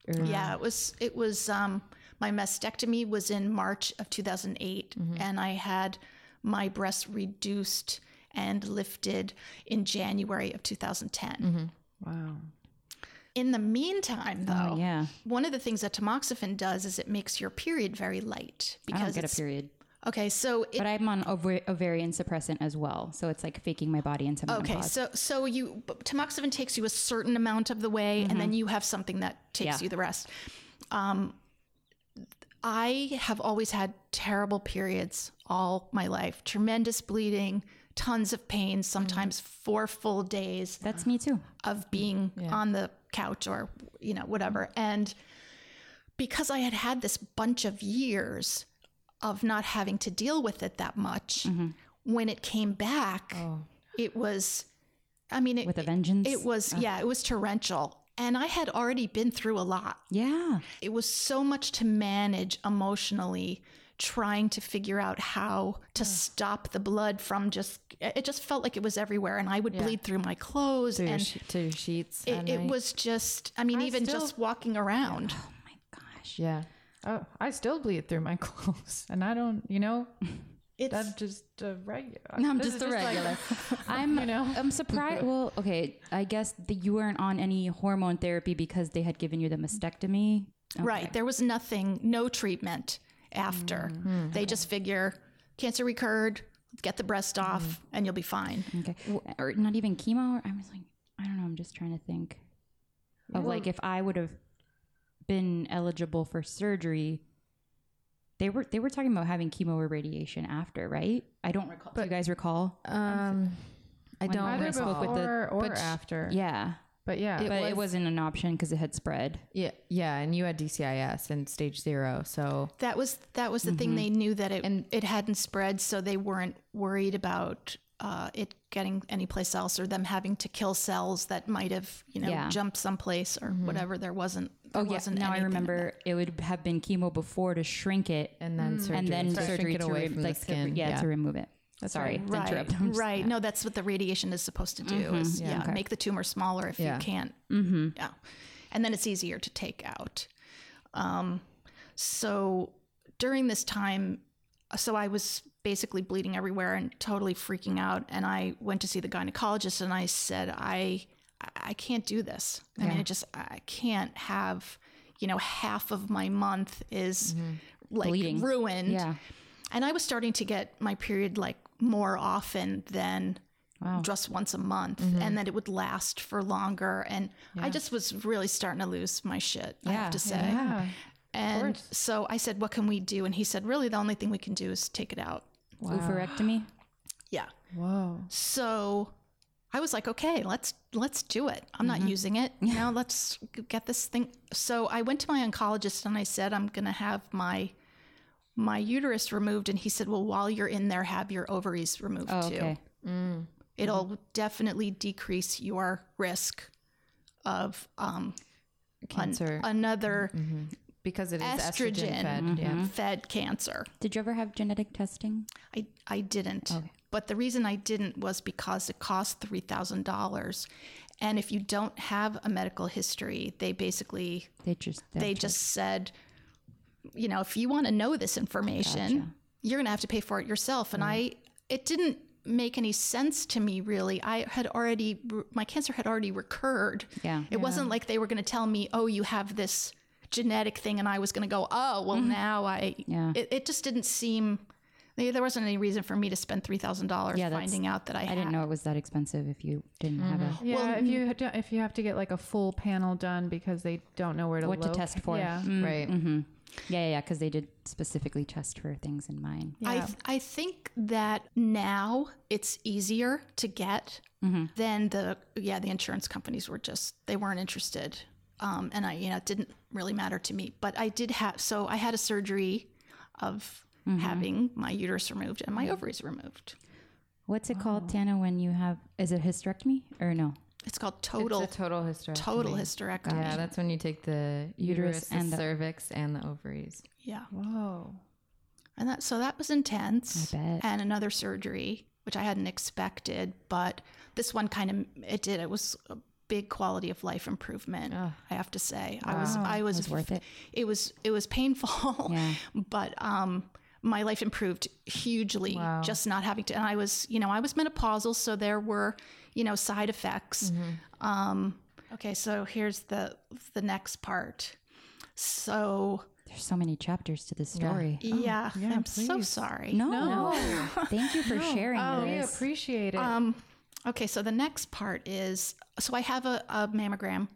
S2: Or,
S4: Yeah, it was it was um, my mastectomy was in March of 2008,
S2: Mm-hmm.
S4: and I had my breast reduced and lifted in January of 2010.
S3: Wow.
S4: In the meantime, though,
S2: Oh, yeah.
S4: one of the things that tamoxifen does is it makes your period very light Because
S2: I don't get a period,
S4: okay. So it,
S2: but I'm on ova- ovarian suppressant as well, so it's like faking my body into menopause.
S4: okay, so so you tamoxifen takes you a certain amount of the way, and then you have something that takes
S2: Mm-hmm. Yeah.
S4: you the rest. Um, I have always had terrible periods all my life, tremendous bleeding, tons of pain, sometimes four full days
S2: That's me too.
S4: of being on the couch or you know whatever and because i had had this bunch of years of not having to deal with it that much mm-hmm. when it came back oh. it was i mean it,
S2: With a vengeance.
S4: it was oh. yeah it was torrential and i had already been through a lot
S2: Yeah.
S4: it was so much to manage emotionally trying to figure out how to stop the blood from just it just felt like it was everywhere and i would bleed through my clothes
S1: your
S4: and
S1: she- to your sheets.
S4: it, it was just i mean even
S3: still-
S4: just walking around
S2: Oh my gosh.
S1: Yeah.
S3: Oh, I still bleed through my clothes, and I don't. You know,
S4: it's
S3: that's just a regular.
S2: I'm
S3: this
S2: just
S3: is
S2: a
S3: like-
S2: regular. I'm,
S3: You know?
S2: I'm surprised. Well, okay, I guess that you weren't on any hormone therapy because they had given you the mastectomy.
S4: right there was nothing no treatment after
S2: Mm-hmm.
S4: they just figure cancer recurred get the breast off
S2: Mm-hmm.
S4: and you'll be fine
S2: Okay, or not even chemo. I was like, I don't know. I'm just trying to think of like if I would have been eligible for surgery. They were they were talking about having chemo or radiation after, right? I don't recall. Do you guys recall?
S1: Um, I don't.
S3: Either
S2: I spoke with the-
S3: before or
S1: but-
S3: after.
S2: Yeah,
S3: But yeah,
S2: but it wasn't an option because it had spread.
S1: Yeah, yeah, and you had DCIS and stage zero, so
S4: that was that was the
S2: Mm-hmm.
S4: thing they knew that it and it hadn't spread so they weren't worried about uh, it getting anyplace else or them having to kill cells that might have you know
S2: Yeah. Mm-hmm.
S4: jumped someplace or whatever there wasn't there
S2: Oh yeah,
S4: wasn't
S2: now I remember it would have been chemo before to shrink it,
S1: and then surgery,
S2: and then
S1: to shrink
S2: surgery
S1: it
S2: to
S1: away
S2: re-
S1: from
S2: like
S1: the
S2: to-
S1: skin.
S2: yeah, to remove it. Sorry,
S3: right.
S4: right
S2: interrupt. Just-
S4: right no that's what the radiation is supposed to do is yeah,
S2: okay.
S4: make the tumor smaller if
S1: Yeah.
S4: you can't
S2: Mm-hmm.
S4: yeah and then it's easier to take out um, so during this time so i was basically bleeding everywhere and totally freaking out. And i went to see the gynecologist and i said i i can't do this. I mean it just i can't have you know half of my month is mm-hmm. like
S2: Bleeding.
S4: ruined.
S2: Yeah.
S4: and I was starting to get my period like more often than
S2: Wow.
S4: just once a month. Mm-hmm. And that it would last for longer. And i just was really starting to lose my shit i
S2: Yeah,
S4: have to say.
S3: Yeah.
S4: and so i said what can we do? And he said really the only thing we can do is take it out
S2: Oophorectomy.
S4: yeah
S3: Whoa.
S4: so I was like, okay, let's let's do it. I'm not mm-hmm. using it. You know, let's get this thing. So I went to my oncologist and I said, I'm gonna have my my uterus removed, and he said, well, while you're in there, have your ovaries removed
S2: Oh,
S4: too.
S2: okay. Mm.
S4: It'll mm-hmm. definitely decrease your risk of um, an-
S1: Cancer
S4: another mm-hmm.
S1: Because it is estrogen,
S4: estrogen
S1: fed. Mm-hmm. Yeah.
S4: fed cancer.
S2: Did you ever have genetic testing?
S4: I, I didn't. But the reason I didn't was because it cost $3,000. And if you don't have a medical history, they basically
S2: They just
S4: they just said, you know, if you want to know this information, you're going to have to pay for it yourself. And I mm-hmm. it didn't make any sense to me really. I had already my cancer had already recurred.
S2: Yeah.
S4: It wasn't like they were going to tell me, "Oh, you have this genetic thing," and I was going to go, "Oh, well, mm-hmm. now I."
S2: Yeah.
S4: It, it just didn't seem. There wasn't any reason for me to spend three thousand dollars
S2: Yeah,
S4: finding out that I,
S2: I
S4: had.
S2: didn't know it was that expensive if you didn't have a mm-hmm.
S3: Yeah, if you to- if you have to get like a full panel done because they don't know where to look
S2: what to test for.
S3: Yeah.
S1: Mm, right.
S2: Mm-hmm. Yeah, yeah, yeah, because they did specifically test for things in mine.
S4: I,
S3: Yeah.
S4: th- I think that now it's easier to get mm-hmm. than the yeah the insurance companies were just they weren't interested um, and I you know it didn't really matter to me but I did have so I had a surgery of having my uterus removed and my ovaries removed.
S2: What's it called, Tana, when you have is it hysterectomy or no?
S4: It's called total
S1: It's a total hysterectomy.
S4: total hysterectomy.
S1: Yeah, that's when you take the uterus,
S2: Uterus and
S1: the
S2: the-
S1: cervix, and the ovaries.
S4: yeah.
S3: Whoa.
S4: And that so that was intense.
S2: I bet.
S4: And another surgery, which I hadn't expected, but this one kind of it did. It was a big quality of life improvement. I have to say, I was I was,
S2: was worth it.
S4: It was it was painful,
S2: Yeah.
S4: but um, my life improved hugely just not having to. And I was you know I was menopausal, so there were you know side effects. Um, okay, so here's the the next part. So
S2: There's so many chapters to this story.
S4: yeah,
S3: yeah,
S4: I'm so sorry.
S2: No. Thank you for sharing
S3: Oh, we appreciate it.
S4: Um, okay, so the next part is so I have a, a mammogram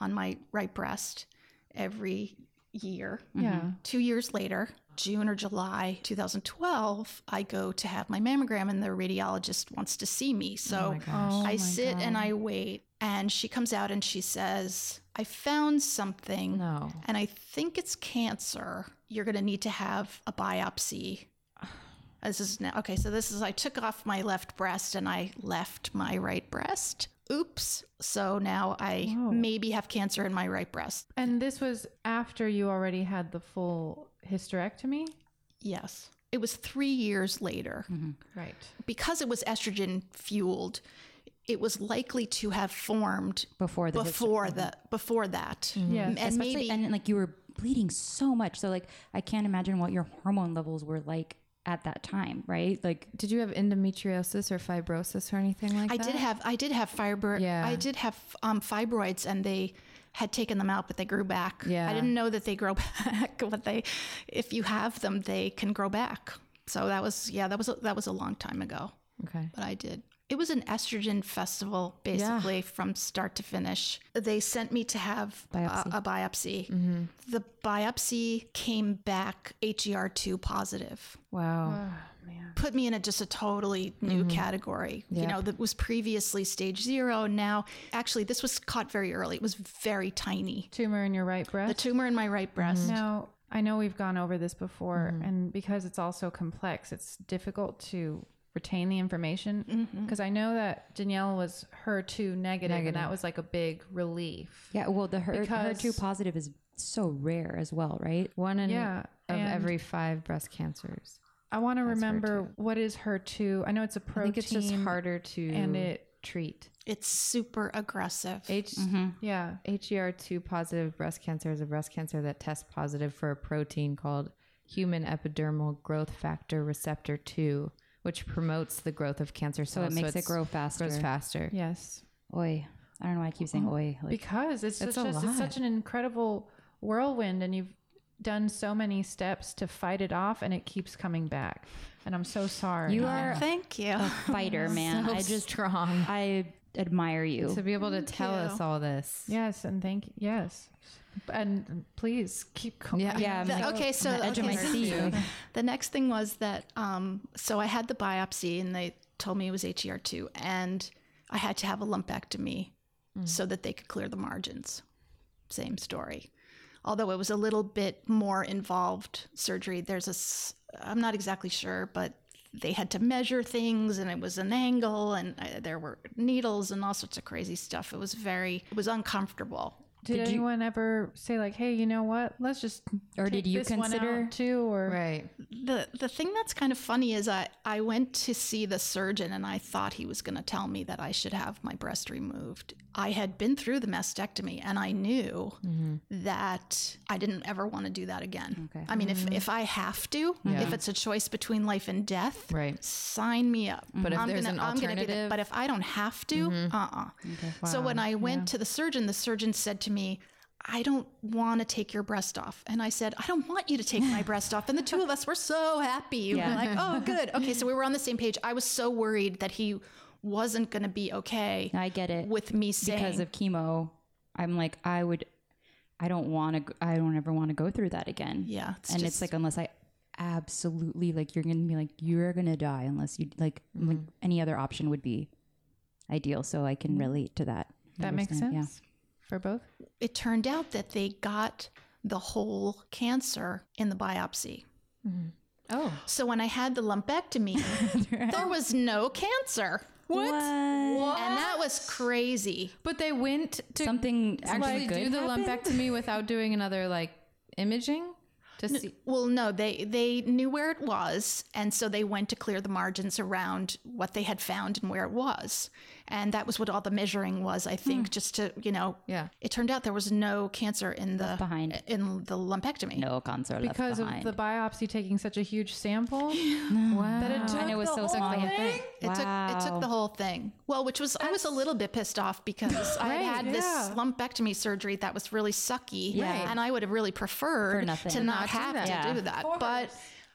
S4: on my right breast every year.
S3: yeah. Mm-hmm.
S4: Two years later, June or July 2012, I go to have my mammogram, and the radiologist wants to see me. So
S3: Oh
S4: I
S3: my
S4: sit and I wait, and she comes out and she says, I found something.
S1: No.
S4: And I think it's cancer. You're going to need to have a biopsy. This is now okay. So this is I took off my left breast and I left my right breast. Oops. So now I maybe have cancer in my right breast.
S3: And this was after you already had the full hysterectomy?
S4: Yes. It was three years later. Mm-hmm.
S3: Right.
S4: Because it was estrogen fueled, it was likely to have formed
S2: before the
S4: before the mm-hmm. before that. Mm-hmm.
S3: Yeah.
S4: And
S2: especially
S4: maybe
S2: and like you were bleeding so much. So like I can't imagine what your hormone levels were like at that time, right? Like
S1: Did you have endometriosis or fibrosis or anything like
S4: I
S1: that?
S4: I did have I did have fiber
S1: Yeah.
S4: I did have um, fibroids and they had taken them out but they grew back.
S1: Yeah.
S4: I didn't know that they grow back but they if you have them they can grow back. So that was yeah that was a, that was a long time ago
S1: Okay.
S4: but I did. It was an estrogen festival basically from start to finish. They sent me to have
S2: Biopsy.
S4: A, a biopsy.
S1: Mm-hmm.
S4: The biopsy came back HER2 positive
S1: Wow.
S4: Oh, man, put me in a just a totally new mm-hmm. category. You know, that was previously stage zero. Now, actually, this was caught very early. It was very tiny.
S3: Tumor in your right breast?
S4: The tumor in my right mm-hmm. breast.
S3: Now, I know we've gone over this before, mm-hmm. and because it's all so complex, it's difficult to retain the information. Mm-hmm. Because I know that Danielle was HER2 negative, and that was like a big relief.
S2: yeah, well the her HER2 positive is so rare as well, right?
S1: One in
S3: Yeah,
S1: of every five breast cancers.
S3: I want to remember what is HER2. I know it's a protein.
S1: think it's just harder to
S3: and it
S1: treat.
S4: It's super aggressive.
S1: H mm-hmm.
S3: Yeah.
S1: HER2 positive breast cancer is a breast cancer that tests positive for a protein called human epidermal growth factor receptor 2, which promotes the growth of cancer
S2: So it makes it grow faster.
S1: Grows faster.
S3: Yes.
S2: Oi. I don't know why I keep saying oi. Like
S3: because it's,
S1: It's
S3: just, it's such an incredible whirlwind and you've done so many steps to fight it off and it keeps coming back. And I'm so sorry.
S2: You are
S4: Thank you.
S2: a fighter, man.
S1: So
S2: I just
S1: strong
S2: I admire you.
S1: to be able to tell
S4: you.
S1: us all this.
S3: Yes, and thank you. Yes. And please keep going.
S1: Yeah.
S2: Yeah,
S4: The-
S2: like,
S4: okay, so
S2: on the edge of
S4: okay,
S2: my
S4: so-
S2: seat.
S4: The next thing was that, um, so I had the biopsy and they told me it was HER2, and I had to have a lumpectomy so that they could clear the margins. Same story. Although it was a little bit more involved surgery. There's a, I'm not exactly sure, but they had to measure things and it was an angle and uh, there were needles and all sorts of crazy stuff. It was very, it was uncomfortable.
S3: Did,
S2: Did you-
S3: anyone ever say like, "Hey, you know what? Let's just
S2: Or
S3: take
S2: did you
S3: this
S2: consider-
S3: too?" Or
S1: Right.
S4: the the thing that's kind of funny is I I went to see the surgeon and I thought he was going to tell me that I should have my breast removed. I had been through the mastectomy and I knew mm-hmm. that I didn't ever want to do that again.
S2: Okay.
S4: I mean, if mm-hmm. if I have to, if it's a choice between life and death,
S1: Right.
S4: sign me up.
S1: But if
S4: I'm
S1: there's
S4: gonna,
S1: an
S4: I'm gonna do that.
S1: alternative-
S4: But if I don't have to, mm-hmm. uh-uh. Okay. So when I went to the surgeon, the surgeon said to me, I don't want to take your breast off. And I said, I don't want you to take my breast off. And the two of us were so happy. We were
S2: Yeah.
S4: like, oh, good. Okay, so we were on the same page. I was so worried that he wasn't going to be okay
S2: I get it.
S4: with me saying,
S2: because of chemo, I'm like, I would, I don't want to, I don't ever want to go through that again.
S4: yeah. It's
S2: and
S4: just,
S2: it's like, unless I absolutely, like, you're going to be like, you're going to die unless you, like,
S3: Mm-hmm.
S2: like, any other option would be ideal. So I can relate to that.
S3: That makes
S2: understand.
S3: sense for both.
S4: it turned out that they got the whole cancer in the biopsy. Mm-hmm.
S1: Oh.
S4: So when I had the lumpectomy, there was no cancer.
S2: What?
S4: And that was crazy.
S1: But they went to
S2: Something
S1: actually
S2: good
S1: do the
S2: happened?
S1: lumpectomy without doing another like imaging to see.
S4: Well, no, they they knew where it was, and so they went to clear the margins around what they had found and where it was, and that was what all the measuring was. I think hmm. just to you know,
S1: Yeah.
S4: It turned out there was no cancer in the
S2: behind.
S4: in the lumpectomy.
S2: No cancer left
S3: Because of the biopsy taking such a huge sample.
S1: Wow.
S3: That it took
S2: and it was
S3: the
S2: so
S3: whole
S2: small.
S3: thing?
S4: It took it took the whole thing. Well, which was I was a little bit pissed off because I had had this lumpectomy surgery that was really sucky,
S2: Yeah.
S4: and I would have really preferred to
S2: To
S4: not,
S1: not
S4: have
S1: that.
S4: to
S2: Yeah.
S4: do that. But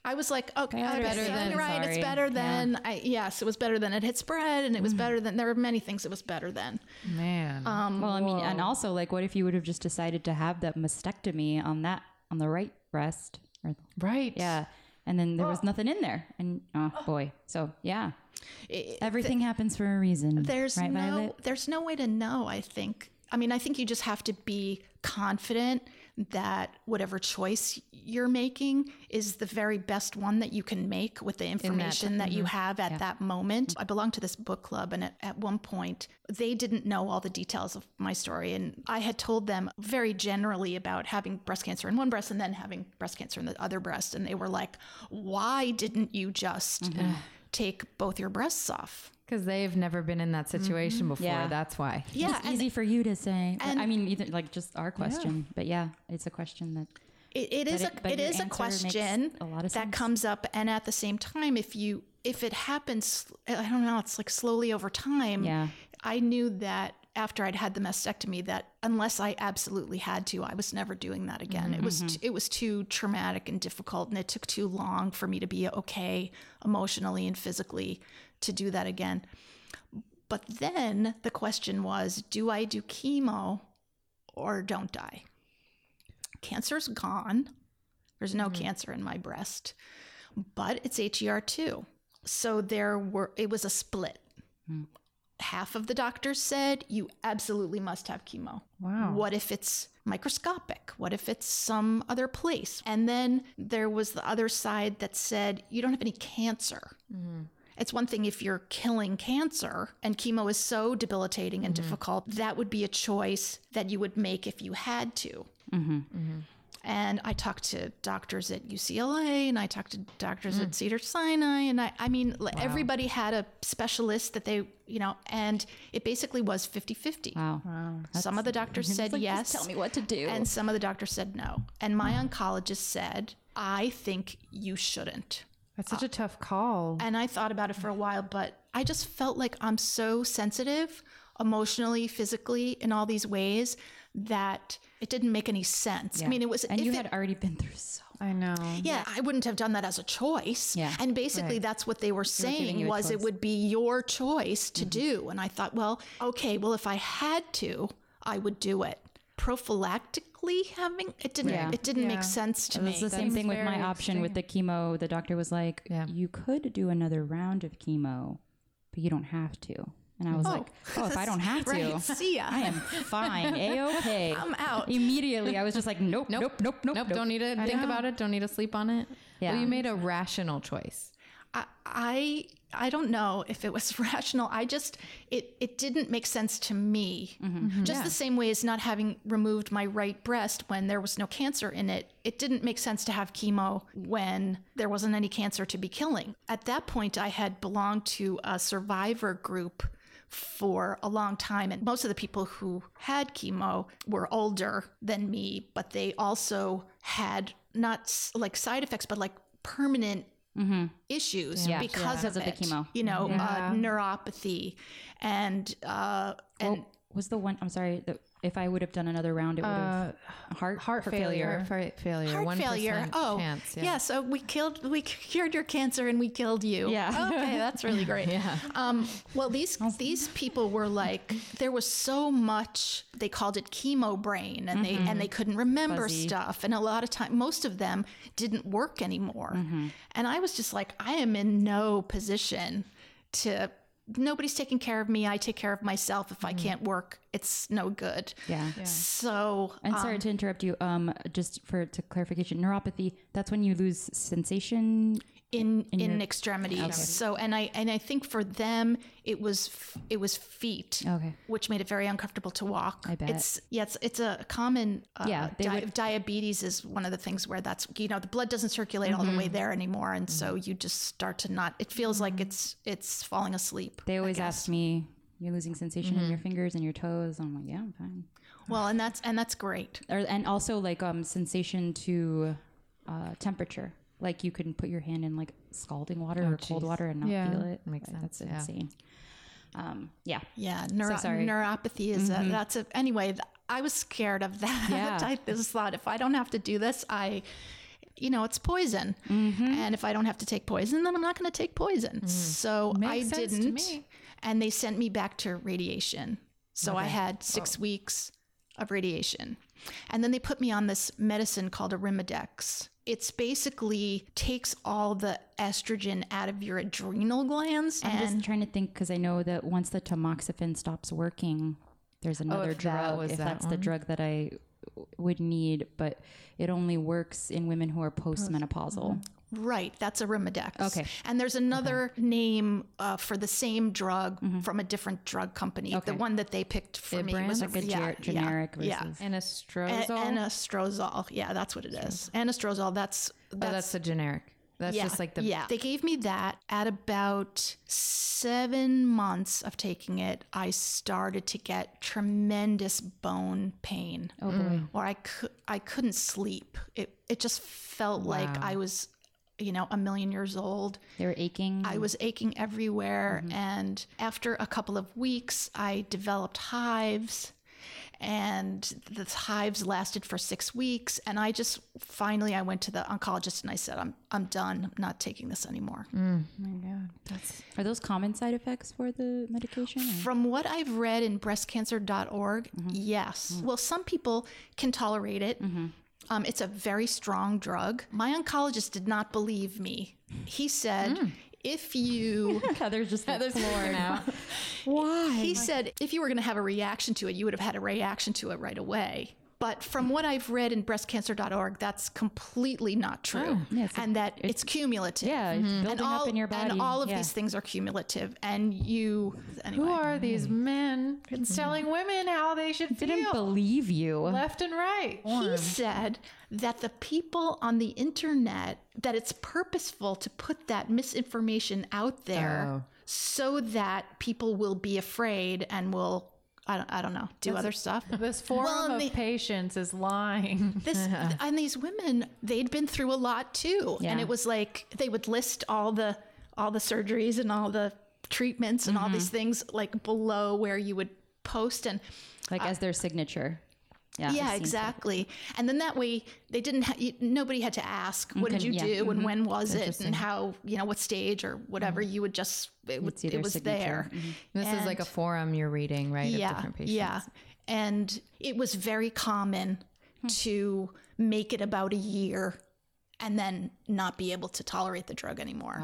S4: I was like, okay,
S2: Better
S4: okay,
S1: Better
S4: so
S1: than-
S4: you're right.
S2: sorry.
S4: It's better
S2: Yeah.
S4: than I. Yes, it was better than it had spread, and it
S2: Mm.
S4: was better than there were many things it was better than.
S3: Man.
S4: Um,
S2: Well, I mean, and also like, what if you would have just decided to have that mastectomy on that on the right breast? Or,
S3: right.
S2: yeah, and then there was nothing in there, and oh boy, so yeah,
S4: it-
S2: everything happens for a reason.
S4: There's
S2: right,
S4: no
S2: Violet?
S4: there's no way to know, I think. I mean, I think you just have to be confident that whatever choice you're making is the very best one that you can make with the information that, you have at that moment. I belong to this book club and at, at one point they didn't know all the details of my story and I had told them very generally about having breast cancer in one breast and then having breast cancer in the other breast and they were like, "Why didn't you just take both your breasts off?"
S1: Because they've never been in that situation before.
S2: Yeah.
S1: That's why.
S4: Yeah,
S2: it's easy for you to say.
S4: and-
S2: I mean, either like just our question, but yeah, it's a question that
S4: It, it is
S2: it-
S4: a
S2: but
S4: it
S2: your
S4: is a question
S2: a lot of
S4: that comes up, and at the same time, if you if it happens, I don't know, it's like slowly over time.
S2: Yeah.
S4: I knew that after I'd had the mastectomy, that unless I absolutely had to, I was never doing that again. It was
S2: Mm-hmm.
S4: t- it was too traumatic and difficult, and it took too long for me to be okay emotionally and physically to do that again. But then the question was, do I do chemo or don't I? cancer's gone. There's no mm-hmm. cancer in my breast, but it's HER2. So there were it was a split. Hmm. Half of the doctors said you absolutely must have chemo.
S3: Wow.
S4: What if it's microscopic? What if it's some other place? And then there was the other side that said you don't have any cancer. Mm-hmm. It's one thing if you're killing cancer and chemo is so debilitating and mm-hmm. difficult, that would be a choice that you would make if you had to. Mm-hmm. Mm-hmm. And I talked to doctors at UCLA and I talked to doctors at mm. Cedars-Sinai. And I, I mean, l- everybody had a specialist that they, you know, and it basically was 50 50.
S2: wow.
S4: Some of the doctors said
S2: like, just
S4: yes.
S2: tell me what to do.
S4: And some of the doctors said no. And my oncologist said, I think you shouldn't.
S3: That's such a tough call.
S4: And I thought about it for a while, but I just felt like I'm so sensitive emotionally, physically, in all these ways that it didn't make any sense. I mean, it was
S2: and
S4: if
S2: you
S4: it-
S2: had already been through so.
S3: I know.
S4: yeah, I wouldn't have done that as a choice.
S2: Yeah.
S4: And basically that's what they were saying
S2: you a
S4: was it.
S2: Mm-hmm.
S4: would be your choice to do. And I thought, well, okay, well if I had to, I would do it. Prophylactically having it didn't
S2: Yeah.
S4: it didn't
S3: Yeah.
S4: make sense to
S2: It
S4: me.
S2: was the same thing with my option with the chemo. The doctor was like,
S1: Yeah.
S2: "You could do another round of chemo, but you don't have to." And I was oh, like, "Oh, if I don't have to,
S4: right. See ya.
S2: I am fine, a okay."
S4: I'm out.
S2: Immediately, I was just like, "Nope, nope, nope, nope, nope."
S1: Nope, don't need to think about it. Don't need to sleep on it.
S2: Yeah.
S1: Well, you made a rational choice.
S4: I, I I don't know if it was rational. I just it it didn't make sense to me.
S2: Mm-hmm.
S4: Just the same way as not having removed my right breast when there was no cancer in it. It didn't make sense to have chemo when there wasn't any cancer to be killing. At that point, I had belonged to a survivor group for a long time and most of the people who had chemo were older than me but they also had not like side effects but like permanent issues
S2: Yeah,
S4: because,
S2: because
S4: of,
S2: of the
S4: it.
S2: chemo.
S4: You know, uh, neuropathy, and uh, and
S2: What was the one? I'm sorry. The, if I would have done another round, it would have uh, heart
S3: heart failure.
S1: Heart failure.
S4: heart
S1: 1%
S4: failure. Oh,
S1: chance.
S4: yeah. So we killed, we cured your cancer, and we killed you.
S2: Yeah.
S4: Okay, that's really great. yeah. Um, well, these these people were like, there was so much. They called it chemo brain, and they and they mm-hmm. couldn't remember
S2: Fuzzy.
S4: stuff, and a lot of time, most of them didn't work anymore. Mm-hmm. And I was just like, I am in no position to. Nobody's taking care of me. I take care of myself. If I can't work, it's no good.
S2: Yeah.
S4: So
S2: And sorry to interrupt you. Um, just for to clarification, neuropathy. That's when you lose sensation.
S4: In in, extremities. So and I and I think for them it was f- it was feet,
S2: Okay.
S4: which made it very uncomfortable to walk.
S2: I bet.
S4: it's yeah, it's, it's a common uh,
S2: Yeah,
S4: di-
S2: would-
S4: diabetes is one of the things where that's you know the blood doesn't circulate all the
S2: Mm-hmm.
S4: way there anymore, and so you just start to not. It feels like it's it's falling asleep.
S2: They always ask me, "You're losing sensation in your fingers and your toes." I'm like, "Yeah, I'm fine."
S4: Well, and that's and that's great.
S2: Or, and also like um sensation to uh, temperature. Like you can put your hand in like scalding water or cold water and not
S3: Yeah.
S2: feel it.
S1: Makes
S2: Like, That's
S1: sense, yeah.
S2: insane. Um, yeah.
S4: Yeah, neuro-
S2: sorry.
S4: neuropathy is a, that's a anyway. th- I was scared of that.
S2: Yeah.
S4: I just thought if I don't have to do this, I, you know, it's poison, Mm-hmm. and if I don't have to take poison, then I'm not going to take poison. So
S3: Makes
S4: I
S3: sense
S4: didn't,
S3: me.
S4: and they sent me back to radiation. So I had six weeks of radiation, and then they put me on this medicine called Arimidex. It's basically takes all the estrogen out of your adrenal glands
S2: I'm
S4: and
S2: just trying to think because I know that once the tamoxifen stops working, there's oh, another
S1: Oh, if that
S2: drug.
S1: was
S2: if
S1: that
S2: that's the drug that I would need, but it only works in women who are postmenopausal.
S4: Right, that's a Arimidex.
S2: Okay.
S4: And there's another name uh, for the same drug
S2: Mm-hmm.
S4: from a different drug company. The one that they picked for me was
S2: Like a
S4: yeah,
S2: ger- generic
S4: yeah,
S2: versus.
S4: Yeah.
S1: Anastrozole.
S4: A- anastrozole. Yeah, that's what it is. Anastrozole. That's
S1: oh,
S4: that's,
S1: that's the generic. That's
S4: yeah,
S1: just like the
S4: yeah. They gave me that at about seven months of taking it. I started to get tremendous bone pain.
S2: Oh boy.
S4: or I could I couldn't sleep. It it just felt like I was, you know, a million years old.
S2: They were aching.
S4: I was aching everywhere, mm-hmm. and after a couple of weeks, I developed hives, and the hives lasted for six weeks. And I just finally I went to the oncologist and I said, "I'm I'm done. I'm not taking this anymore." Mm.
S3: Oh my god, that's
S2: Are those common side effects for the medication? or-
S4: From what I've read in breastcancer.org, mm-hmm. yes. Mm. Well, some people can tolerate it. Mm-hmm. Um, it's a very strong drug. My oncologist did not believe me. He said, if you,
S2: Heather's just like,
S1: floored out.
S4: he said, if you were going to have a reaction to it, you would have had a reaction to it right away. But from what I've read in breastcancer.org, that's completely not true.
S2: Oh, yeah, it's a-
S4: and that it's, cumulative.
S2: yeah, it's mm-hmm. building
S4: And all,
S2: up in your body.
S4: and all of
S2: yeah.
S4: these things are cumulative. And you, anyway.
S3: who are these mm-hmm. men mm-hmm. telling women how they should
S2: didn't
S3: feel
S2: believe you.
S3: left and right?
S4: He said that the people on the internet, that it's purposeful to put that misinformation out there
S1: Oh.
S4: so that people will be afraid and will, I don't, I don't know, do other stuff.
S3: This form
S4: Well,
S3: of
S4: they-
S3: patients is lying.
S4: This and these women, they'd been through a lot too,
S2: yeah.
S4: and it was like they would list all the all the surgeries and all the treatments and all mm-hmm. these things like below where you would post and
S2: like as their signature. Yeah.
S4: Yeah, exactly. And then that way, they didn't. Ha- you, nobody had to ask, "What did you
S2: yeah.
S4: do?" and mm-hmm. when was it, and how you know what stage or whatever. Mm-hmm. You would just it, would, it was there. Mm-hmm.
S1: This is like a forum you're reading, right? Of
S4: Yeah,
S1: different patients.
S4: yeah. And it was very common hmm. to make it about a year and then not be able to tolerate the drug anymore.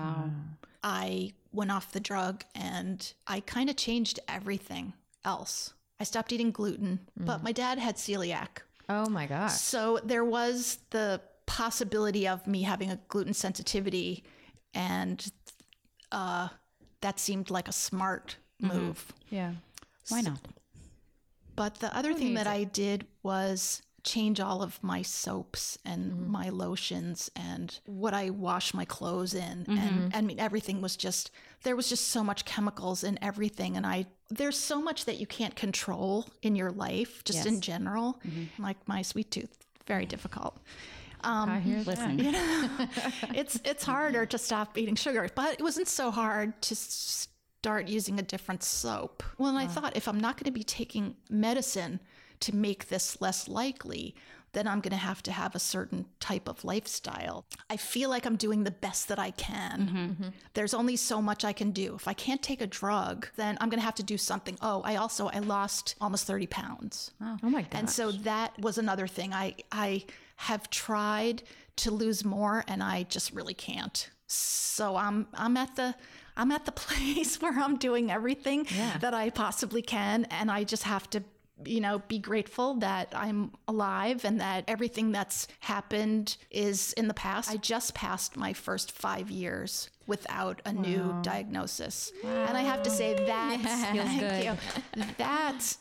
S4: I went off the drug and I kind of changed everything else. I stopped eating gluten, but my dad had celiac.
S1: Oh my gosh.
S4: So there was the possibility of me having a gluten sensitivity, and uh, that seemed like a smart move.
S3: Yeah.
S2: Why not?
S4: But the other thing that I did was change all of my soaps and mm-hmm. my lotions and what I wash my clothes in. And mm-hmm. I mean, everything was just, there was just so much chemicals in everything. And I, there's so much that you can't control in your life, just in general. Mm-hmm. Like my sweet tooth, very difficult. Um,
S3: I hear that.
S2: Listen,
S4: it's it's harder to stop eating sugar, but it wasn't so hard to start using a different soap. Well, and I thought if I'm not going to be taking medicine to make this less likely, then I'm going to have to have a certain type of lifestyle. I feel like I'm doing the best that I can. Mm-hmm, mm-hmm. There's only so much I can do. If I can't take a drug, then I'm going to have to do something. Oh, I also I lost almost 30 pounds.
S1: Oh, oh my god.
S4: And so that was another thing. I I have tried to lose more and I just really can't. So I'm I'm at the I'm at the place where I'm doing everything that I possibly can and I just have to you know be grateful that I'm alive and that everything that's happened is in the past. I just passed my first 5 years without a new diagnosis. And I have to say that
S2: Feels good.
S4: you. That's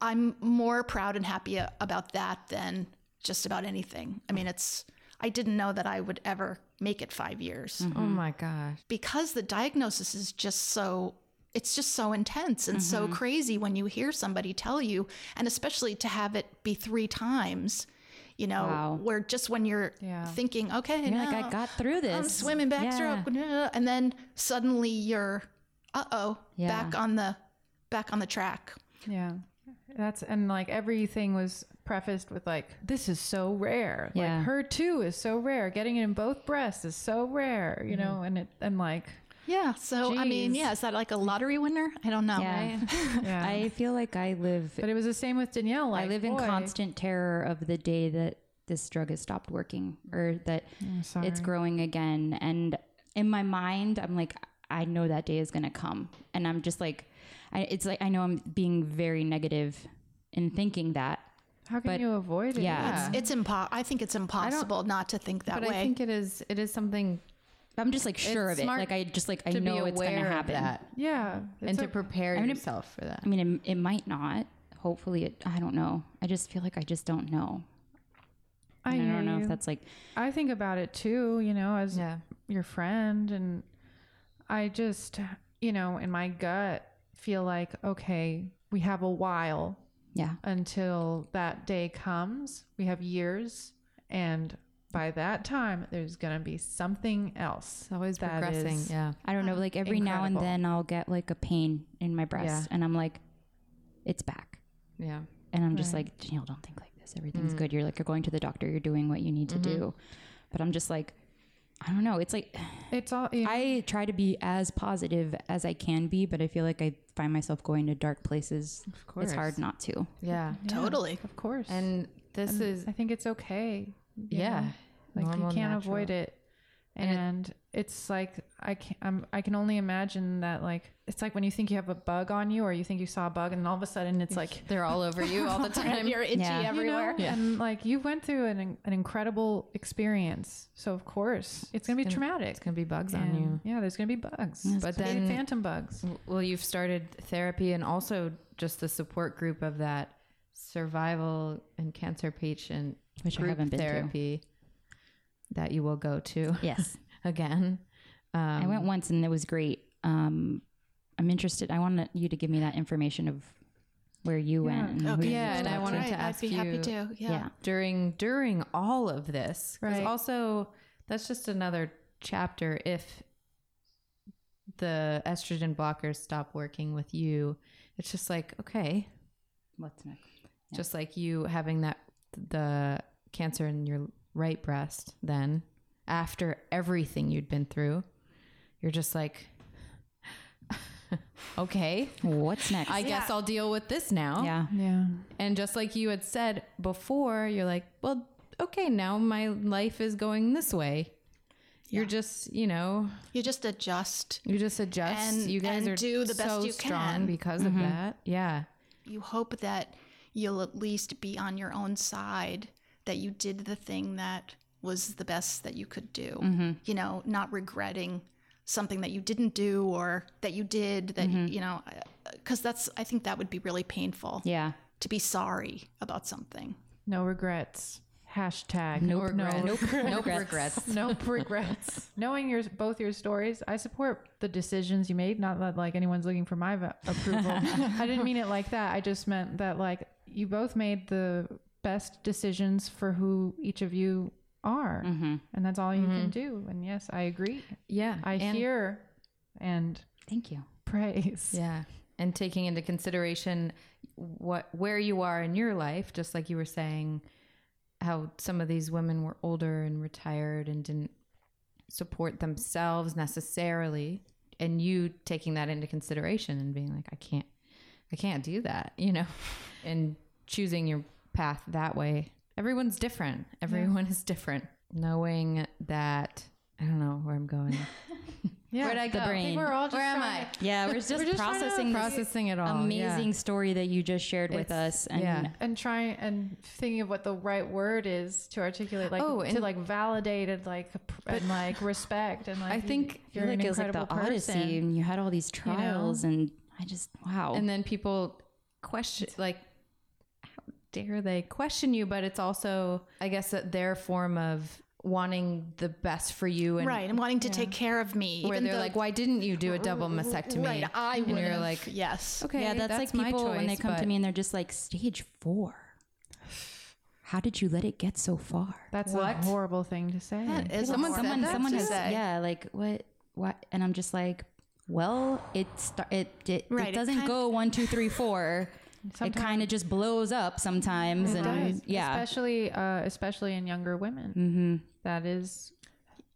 S4: I'm more proud and happy about that than just about anything. I mean, it's I didn't know that I would ever make it 5 years mm-hmm.
S1: oh my gosh.
S4: because the diagnosis is just so it's just so intense and so crazy when you hear somebody tell you and especially to have it be 3 times. You know,
S2: Wow.
S4: where just when you're
S3: Yeah.
S4: thinking, okay,
S2: you're like, I got through this.
S4: I'm swimming backstroke, and then suddenly you're, uh oh,
S2: Yeah.
S4: back on the, back on the track.
S3: Yeah. That's and like everything was prefaced with like this is so rare.
S2: Yeah.
S3: Like HER2 is so rare. Getting it in both breasts is so rare, you know, and it and like
S4: Yeah. So I mean,
S3: Jeez.
S4: yeah, is that like a lottery winner? I don't know.
S2: Yeah.
S3: yeah.
S2: I feel like I live
S3: but it was the same with Danielle. Like
S2: I live in
S3: boy,
S2: constant terror of the day that this drug has stopped working or that it's growing again. And in my mind, I'm like, I know that day is going to come. And I'm just like, I, it's like, I know I'm being very negative in thinking that.
S3: How can
S2: but-
S3: you avoid it?
S2: yeah.
S4: It's impo- I think it's impossible not to think that
S1: But
S4: way.
S1: I think it is it is something
S2: I'm just like sure
S1: It's
S2: of it.
S1: smart
S2: Like I just like I
S1: to
S2: know
S1: be
S2: it's going to
S1: aware of
S2: happen.
S1: that
S3: Yeah.
S1: and
S3: It's
S1: to
S3: a-
S1: prepare
S2: mean, it-
S1: yourself for that.
S2: I mean, it, it might not. Hopefully, it. I don't know. I just feel like I just don't know.
S3: I,
S2: And I,
S3: hear
S2: don't know
S3: you.
S2: if that's like
S3: I think about it too, you know, as
S1: Yeah.
S3: your friend and I just, you know, in my gut feel like okay, we have a while
S2: yeah.
S3: until that day comes. We have years and by that time there's going to be something else.
S1: It's always
S3: That
S1: progressing.
S3: is-
S1: yeah.
S2: I don't know. Like every now and then I'll get like a pain in my breast,
S1: Yeah.
S2: and I'm like, it's back.
S1: Yeah.
S2: And I'm just like, Janelle, don't think like this. Everything's mm. good. You're like, you're going to the doctor. You're doing what you need to do. Mm-hmm. But I'm just like, I don't know. It's like
S3: It's all you know,
S2: I try to be as positive as I can be, but I feel like I find myself going to dark places.
S3: of course.
S2: It's hard not to.
S1: Yeah.
S4: totally.
S3: Of course.
S1: And this
S3: And
S1: is
S3: I think it's okay. You
S1: yeah.
S3: know? Like
S1: normal,
S3: you can't
S1: natural.
S3: avoid it.
S1: And it-
S3: it's like I can I'm, I can only imagine that like it's like when you think you have a bug on you or you think you saw a bug and all of a sudden it's like
S1: They're all over you all the time.
S4: You're itchy
S2: Yeah.
S4: Everywhere.
S3: You know? And like you went through an an incredible experience, so of course it's gonna be
S1: gonna-
S3: traumatic.
S1: It's gonna be bugs on you.
S3: Yeah, there's gonna be bugs,
S1: But then-
S3: phantom bugs.
S1: Well, you've started therapy and also just the support group of that survival and cancer patient
S2: Which I
S1: group
S2: haven't been to.
S1: therapy that you will go to
S2: Yes.
S1: again. Um,
S2: I went once and it was great. Um, I'm interested. I want you to give me that information of where you
S3: Yeah.
S2: went. And who
S4: Okay.
S2: you
S1: Yeah, and I wanted
S2: to.
S1: to ask
S4: I'd be happy
S1: you-
S4: to. Yeah.
S2: Yeah.
S1: during during all of this because
S3: Right.
S1: also that's just another chapter if the estrogen blockers stop working with you it's just like okay
S2: What's next?
S1: Just like you having that the cancer in your right breast then after everything you'd been through, you're just like okay,
S2: What's next?
S1: I guess I'll deal with this now.
S2: yeah.
S3: Yeah.
S1: And just like you had said before, you're like, well, okay, now my life is going this way. You're just, you know,
S4: You just adjust.
S1: you just adjust.
S4: And-
S1: you guys
S4: and
S1: are
S4: do the best
S1: so
S4: you
S1: strong
S4: can.
S1: because of mm-hmm. that. Yeah.
S4: You hope that you'll at least be on your own side, that you did the thing that was the best that you could do. Mm-hmm. You know, not regretting something that you didn't do or that you did that, mm-hmm. you know, uh, because that's, I think that would be really painful
S2: Yeah.
S4: to be sorry about something.
S3: No regrets. Hashtag
S2: No
S3: no
S2: regrets.
S3: no
S1: regrets.
S3: no regrets. Knowing your both your stories, I support the decisions you made. Not that like anyone's looking for my v- approval. I didn't mean it like that. I just meant that like you both made the best decisions for who each of you are, mm-hmm. and that's all you can mm-hmm. do. And yes, I agree.
S1: Yeah.
S3: I
S1: and,
S3: hear and
S2: Thank you.
S3: praise.
S1: Yeah. And taking into consideration what where you are in your life, just like you were saying, how some of these women were older and retired and didn't support themselves necessarily. And you taking that into consideration and being like, I can't I can't do that, you know, and choosing your path that way. Everyone's different. Everyone is different. Knowing that I don't know where I'm going.
S3: Yeah,
S1: Where'd I
S2: The
S1: go?
S2: brain.
S3: We're all just
S1: Where am I?
S3: to-
S2: Yeah, we're just,
S3: just trying to
S2: processing this
S1: Processing it all. yeah.
S2: amazing story that you just shared with
S1: It's-
S2: us. And
S1: yeah.
S3: and trying and thinking of what the right word is to articulate like
S1: Oh,
S3: to like validate and like p- and like respect and like
S1: I think-
S3: you're
S2: feel like
S3: an
S2: it was like the
S3: incredible
S2: Odyssey,
S3: person.
S2: and you had all these trials, and I just wow.
S1: and then people question like how dare they question you but it's also i guess that their form of wanting the best for you and
S4: right. And wanting to take care of me.
S1: where
S4: even
S1: they're
S4: though-
S1: like why didn't you do a double mastectomy
S4: Right. I
S1: and
S4: would
S1: you're like
S4: yes.
S1: okay
S2: yeah, that's, like
S1: my
S2: people when they
S1: choice,
S2: come to me and they're just like stage four. How did you let it get so far?
S3: that's
S1: What?
S3: a horrible thing to say
S4: That is
S1: Someone-
S2: someone someone has
S4: say.
S2: yeah like what what and i'm just like well it sta- it it,
S4: Right,
S2: it
S4: it
S2: doesn't
S4: kind-
S2: go one two three four it kind of just blows up sometimes and
S3: does,
S2: yeah
S3: especially uh especially in younger women
S2: mm-hmm.
S3: that is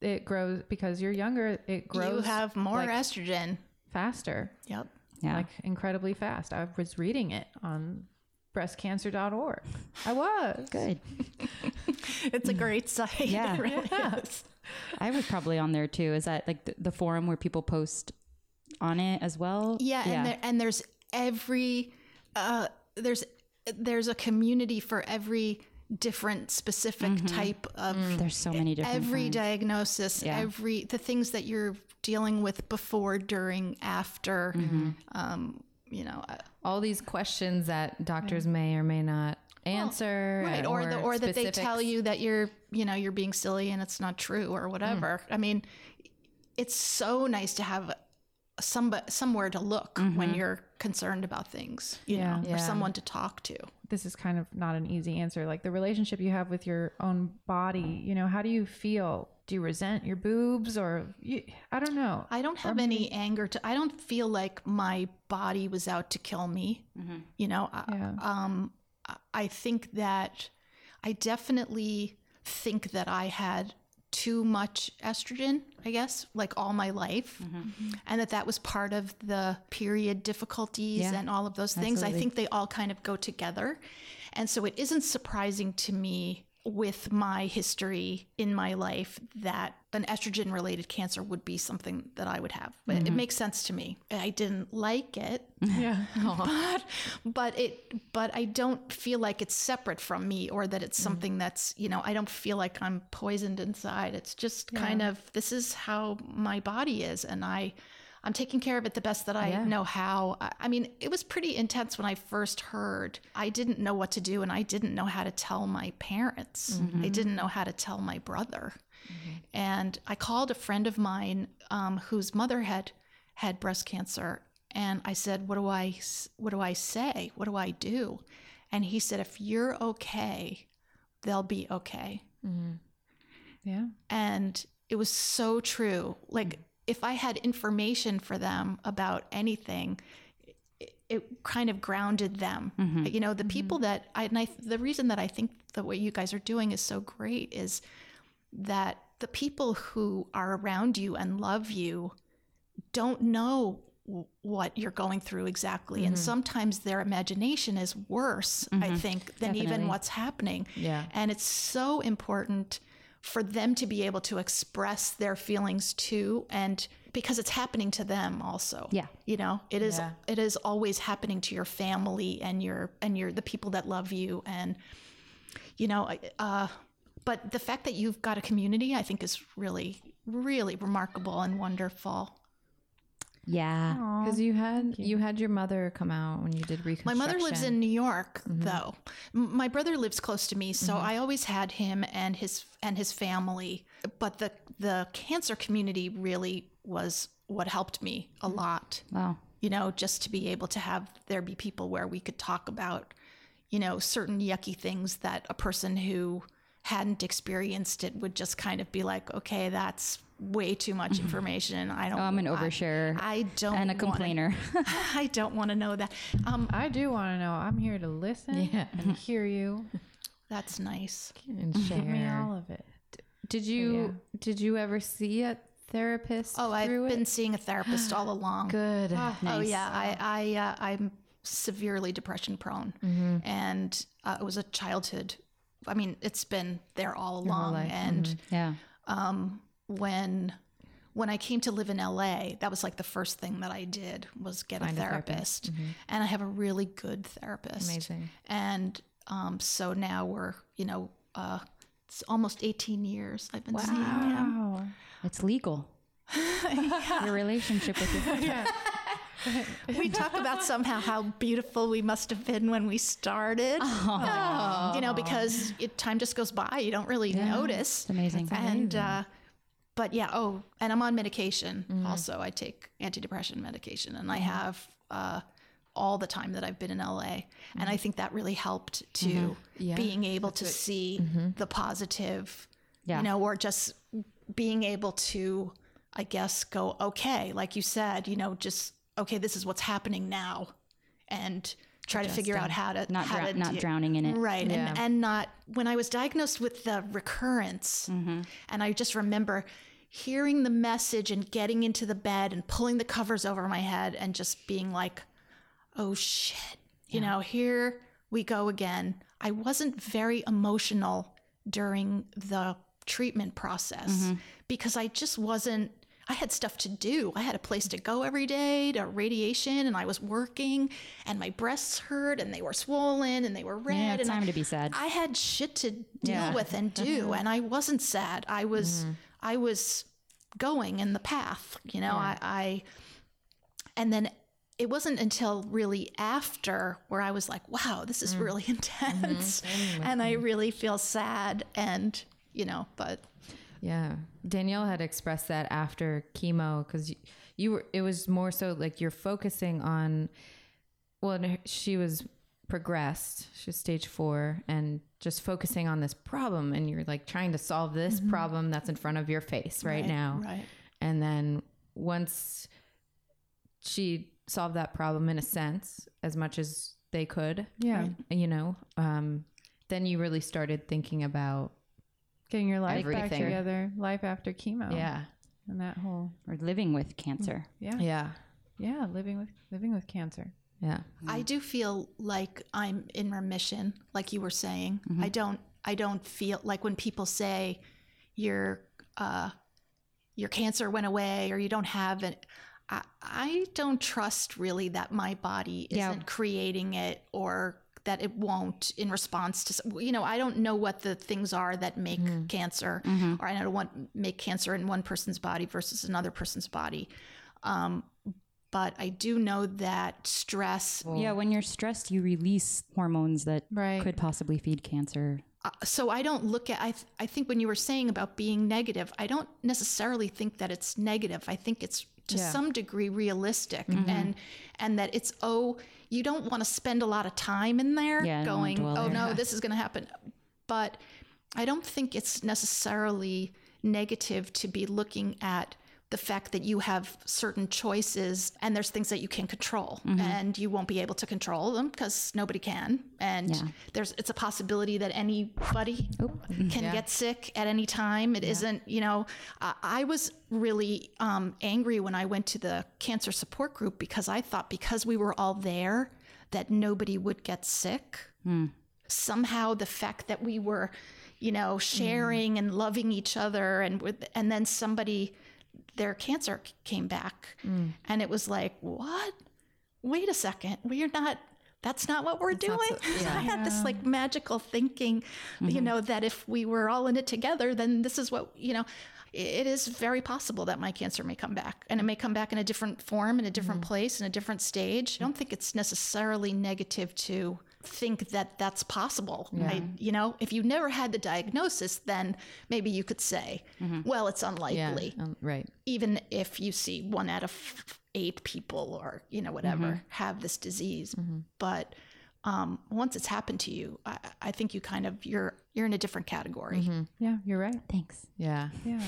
S3: it grows because you're younger it grows
S4: You have more
S3: like,
S4: estrogen.
S3: faster
S4: Yep.
S2: yeah
S3: like incredibly fast i was reading it on breastcancer.org i was
S2: good
S4: It's a great site.
S2: Yeah.
S4: It really is.
S2: i was probably on there too is that like the, the forum where people post on it as well
S4: Yeah, and there, and there's every uh, there's there's a community for every different specific type of
S2: there's so many different
S4: every
S2: kinds.
S4: diagnosis,
S2: Yeah.
S4: every the things that you're dealing with before, during, after. Um, you know, uh,
S1: all these questions that doctors may or may not answer
S4: right?
S1: uh,
S4: Or, the, or that they tell you that you're you know you're being silly and it's not true or whatever. I mean, it's so nice to have some somewhere to look when you're concerned about things, you
S3: Yeah.
S4: know,
S1: Yeah.
S4: or someone to talk to.
S3: this is kind of not an easy answer. Like the relationship you have with your own body, you know, how do you feel? Do you resent your boobs or you, I don't know.
S4: I don't have any anger to. I don't feel like my body was out to kill me. You know, I-
S3: Yeah.
S4: um, I- I think that I definitely think that I had too much estrogen. I guess like all my life, mm-hmm. and that that was part of the period difficulties
S2: Yeah,
S4: and all of those things. I think they all kind of go together, and so it isn't surprising to me with my history in my life that an estrogen related cancer would be something that I would have.
S2: Mm-hmm.
S4: it makes sense to me. I didn't like it,
S3: Yeah.
S4: but but it but I don't feel like it's separate from me or that it's something that's, you know, I don't feel like I'm poisoned inside. It's just kind of this is how my body is and I I'm taking care of it the best that I
S1: Yeah.
S4: know how. I- mean, it was pretty intense when I first heard. I didn't know what to do and I didn't know how to tell my parents. Mm-hmm. I didn't know how to tell my brother. Mm-hmm. And I called a friend of mine um, whose mother had had breast cancer, and I said, "What do I what do I say? What do I do?" And he said, "If you're okay, they'll be okay." Mm-hmm.
S3: Yeah.
S4: And it was so true. Like if I had information for them about anything, it, it kind of grounded them.
S2: Mm-hmm.
S4: You know, the people that I and I the reason that I think that what you guys are doing is so great is that the people who are around you and love you don't know what you're going through exactly
S2: Mm-hmm.
S4: and sometimes their imagination is worse i think than even what's happening
S1: Yeah.
S4: and it's so important for them to be able to express their feelings too and because it's happening to them also
S2: Yeah.
S4: you know it is
S1: Yeah.
S4: it is always happening to your family and your and your the people that love you and you know uh but the fact that you've got a community i think is really really remarkable and wonderful
S2: Yeah.
S1: Because you had you had your mother come out when you did
S4: My mother lives in New York, mm-hmm. though. M- My brother lives close to me, so mm-hmm. I always had him and his and his family. But the the cancer community really was what helped me a mm. lot.
S2: Wow.
S4: You know, just to be able to have there be people where we could talk about, you know, certain yucky things that a person who hadn't experienced it would just kind of be like, okay, that's way too much information. I don't.
S2: Oh, I'm an oversharer
S4: I, don't
S2: and a
S4: wanna-
S2: complainer.
S4: I don't want to know that. Um,
S3: I do want to know. I'm here to listen
S1: Yeah.
S3: and hear you.
S4: that's nice.
S1: and
S3: Give me
S1: share.
S3: all of it.
S1: Did you did you ever see a therapist?
S4: Oh, I've been
S1: it?
S4: seeing a therapist all along.
S1: good.
S4: Oh yeah, I I uh, I'm severely depression prone,
S1: Mm-hmm.
S4: and uh, it was a childhood. I mean, it's been there all along.
S1: life,
S4: And
S2: yeah.
S4: um, when when I came to live in LA, that was like the first thing that I did was get
S1: Find
S4: a
S1: a therapist.
S4: therapist, and I have a really good therapist.
S1: Amazing.
S4: And um, so now we're you know uh, it's almost 18 years I've been seeing him.
S3: Wow.
S2: It's legal. Your relationship with your
S4: we talk about somehow how beautiful we must have been when we started. You know, because it, time just goes by. You don't really notice.
S2: It's amazing.
S4: And, uh, but yeah, oh, and I'm on medication mm-hmm. also. I take antidepressant medication and I mm-hmm. have uh, all the time that I've been in LA. And I mm-hmm. think that really helped to
S1: Yeah,
S4: being able to see the positive,
S2: Yeah.
S4: you know, or just being able to, I guess, go, okay, like you said, you know, just, okay, this is what's happening now. And try to figure out how to
S2: not
S4: how
S2: drou-
S4: to
S2: not drowning in it.
S4: Right. And, and not, when I was diagnosed with the recurrence, mm-hmm. and I just remember hearing the message and getting into the bed and pulling the covers over my head and just being like, oh shit, you know, here we go again. I wasn't very emotional during the treatment process mm-hmm. because I just wasn't. I had stuff to do. I had a place to go every day to radiation, and I was working, and my breasts hurt, and they were swollen, and they were red.
S2: Yeah,
S4: and
S2: it's
S4: I-
S2: time to be sad.
S4: I had shit to deal
S2: Yeah.
S4: with and do, and I wasn't sad. I was, mm-hmm. I was going in the path. You know, I, I, and then it wasn't until really after where I was like, wow, this is mm. really mm-hmm. intense, and I really feel sad, and you know, but
S1: Yeah. Danielle had expressed that after chemo because you, you were, it was more so like you're focusing on, well, she was progressed, she was stage four, and just focusing on this problem. And you're like trying to solve this problem that's in front of your face right, now.
S4: right.
S1: And then once she solved that problem in a sense, as much as they could,
S3: Yeah.
S1: you know, um, then you really started thinking about,
S3: Getting your life back together, life after chemo.
S1: yeah,
S3: And that whole
S2: Or living with cancer.
S3: yeah.
S1: yeah,
S3: Yeah, living with living with cancer.
S1: yeah.
S4: I do feel like I'm in remission, like you were saying. I don't I don't feel like when people say your uh your cancer went away or you don't have it. I, I don't trust really that my body isn't
S2: Yeah.
S4: creating it or that it won't in response to you know I don't know what the things are that make cancer or I don't want make cancer in one person's body versus another person's body. Um, but I do know that stress
S2: Yeah, when you're stressed, you release hormones that
S3: Right.
S2: could possibly feed cancer.
S4: uh, so I don't look at I th- I think when you were saying about being negative, I don't necessarily think that it's negative. I think it's to
S1: Yeah.
S4: some degree realistic
S2: Mm-hmm.
S4: and and that it's oh you don't want to spend a lot of time in there
S2: Yeah, I don't wanna
S4: going oh no this is going to happen. But I don't think it's necessarily negative to be looking at the fact that you have certain choices and there's things that you can control.
S2: Mm-hmm.
S4: and you won't be able to control them because nobody can. And
S2: Yeah.
S4: there's it's a possibility that anybody
S2: Oh.
S4: can get sick at any time. It not you know I i was really um, angry when i went to the cancer support group because i thought because we were all there that nobody would get sick. Somehow the fact that we were you know sharing and loving each other and with and then somebody their cancer came back. Mm. And it was like what? Wait a second. We're not that's not what we're doing. i had this like magical thinking you mm-hmm. know that if we were all in it together then this is what you know it is very possible that my cancer may come back. And it may come back in a different form in a different mm-hmm. place in a different stage. I don't think it's necessarily negative to think that that's possible I, you know if you never had the diagnosis then maybe you could say well it's
S1: Yeah.
S4: unlikely
S1: Um, right.
S4: even if you see one out of eight people or you know whatever have this disease but um, once it's happened to you I, I think you kind of you're you're in a different category
S3: Yeah, you're right.
S2: Thanks.
S1: Yeah.
S3: Yeah.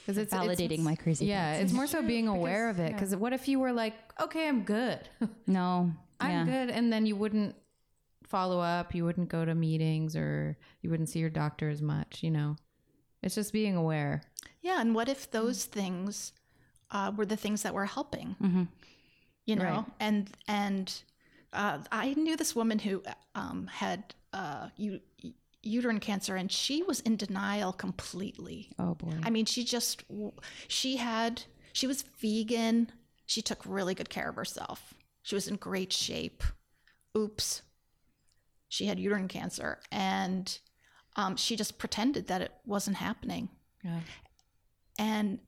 S1: Because it's
S2: Validating
S1: it's,
S2: my crazy
S1: Yeah,
S2: thoughts.
S1: it's more so being aware of it. Because what if you were like, okay, I'm good,
S2: No.
S1: I'm
S2: yeah.
S1: good, and then you wouldn't follow up, you wouldn't go to meetings, or you wouldn't see your doctor as much. You know, it's just being aware.
S4: yeah and what if those things uh, were the things that were helping
S2: Mm-hmm.
S4: you know
S1: Right.
S4: and and uh, i knew this woman who um, had uh, u- uterine cancer and she was in denial completely
S2: Oh boy.
S4: I mean, she just, she had, she was vegan. She took really good care of herself. She was in great shape. Oops. She had uterine cancer and um, she just pretended that it wasn't happening.
S1: Yeah.
S4: And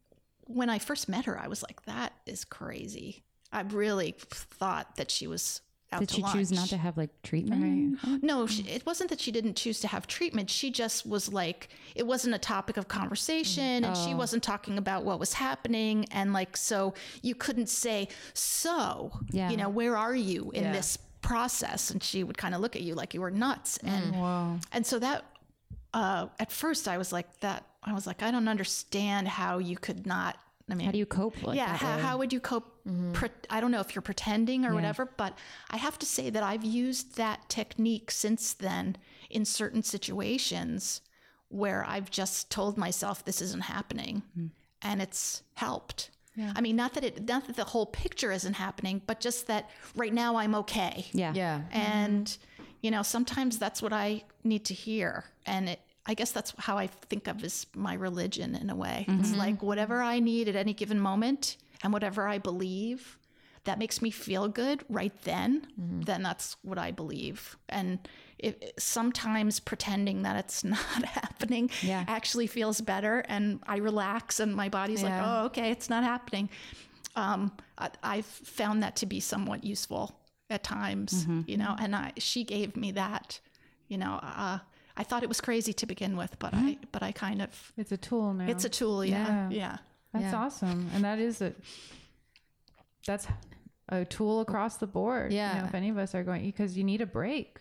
S4: when I first met her, I was like, that is crazy. I really thought that she was out
S2: Did
S4: to
S2: she choose not to have like treatment?
S4: No, she, it wasn't that she didn't choose to have treatment. She just was like, it wasn't a topic of conversation, and
S2: Oh.
S4: she wasn't talking about what was happening. And like, so you couldn't say, So,
S2: Yeah.
S4: you know, where are you in
S1: Yeah.
S4: this process? And she would kind of look at you like you were nuts. Mm. And,
S3: Whoa.
S4: and so that, uh, at first I was like, that, I was like, I don't understand how you could not. I mean,
S2: How do you cope? Like
S4: yeah
S2: that
S4: how, how would you cope mm-hmm. pre- i don't know if you're pretending or whatever but i have to say that i've used that technique since then in certain situations where i've just told myself this isn't happening mm-hmm. and it's helped i mean not that it not that the whole picture isn't happening but just that right now i'm okay.
S2: Yeah.
S1: Yeah.
S4: and you know sometimes that's what i need to hear. And it i guess that's how i think of as my religion in a way. It's mm-hmm. like whatever i need at any given moment and whatever i believe that makes me feel good right then mm-hmm. then that's what i believe. And if, sometimes pretending that it's not happening
S2: Yeah.
S4: actually feels better and i relax and my body's like oh okay it's not happening um, I, I've found that to be somewhat useful at times, you know, and I, she gave me that, you know, uh, I thought it was crazy to begin with, but I, but I kind of,
S3: It's a tool now.
S4: it's a tool. Yeah.
S3: Yeah.
S4: Yeah.
S3: That's
S1: Yeah.
S3: awesome. And that is a that's a tool across the board. You
S1: Yeah.
S3: know, if any of us are going because you need a break.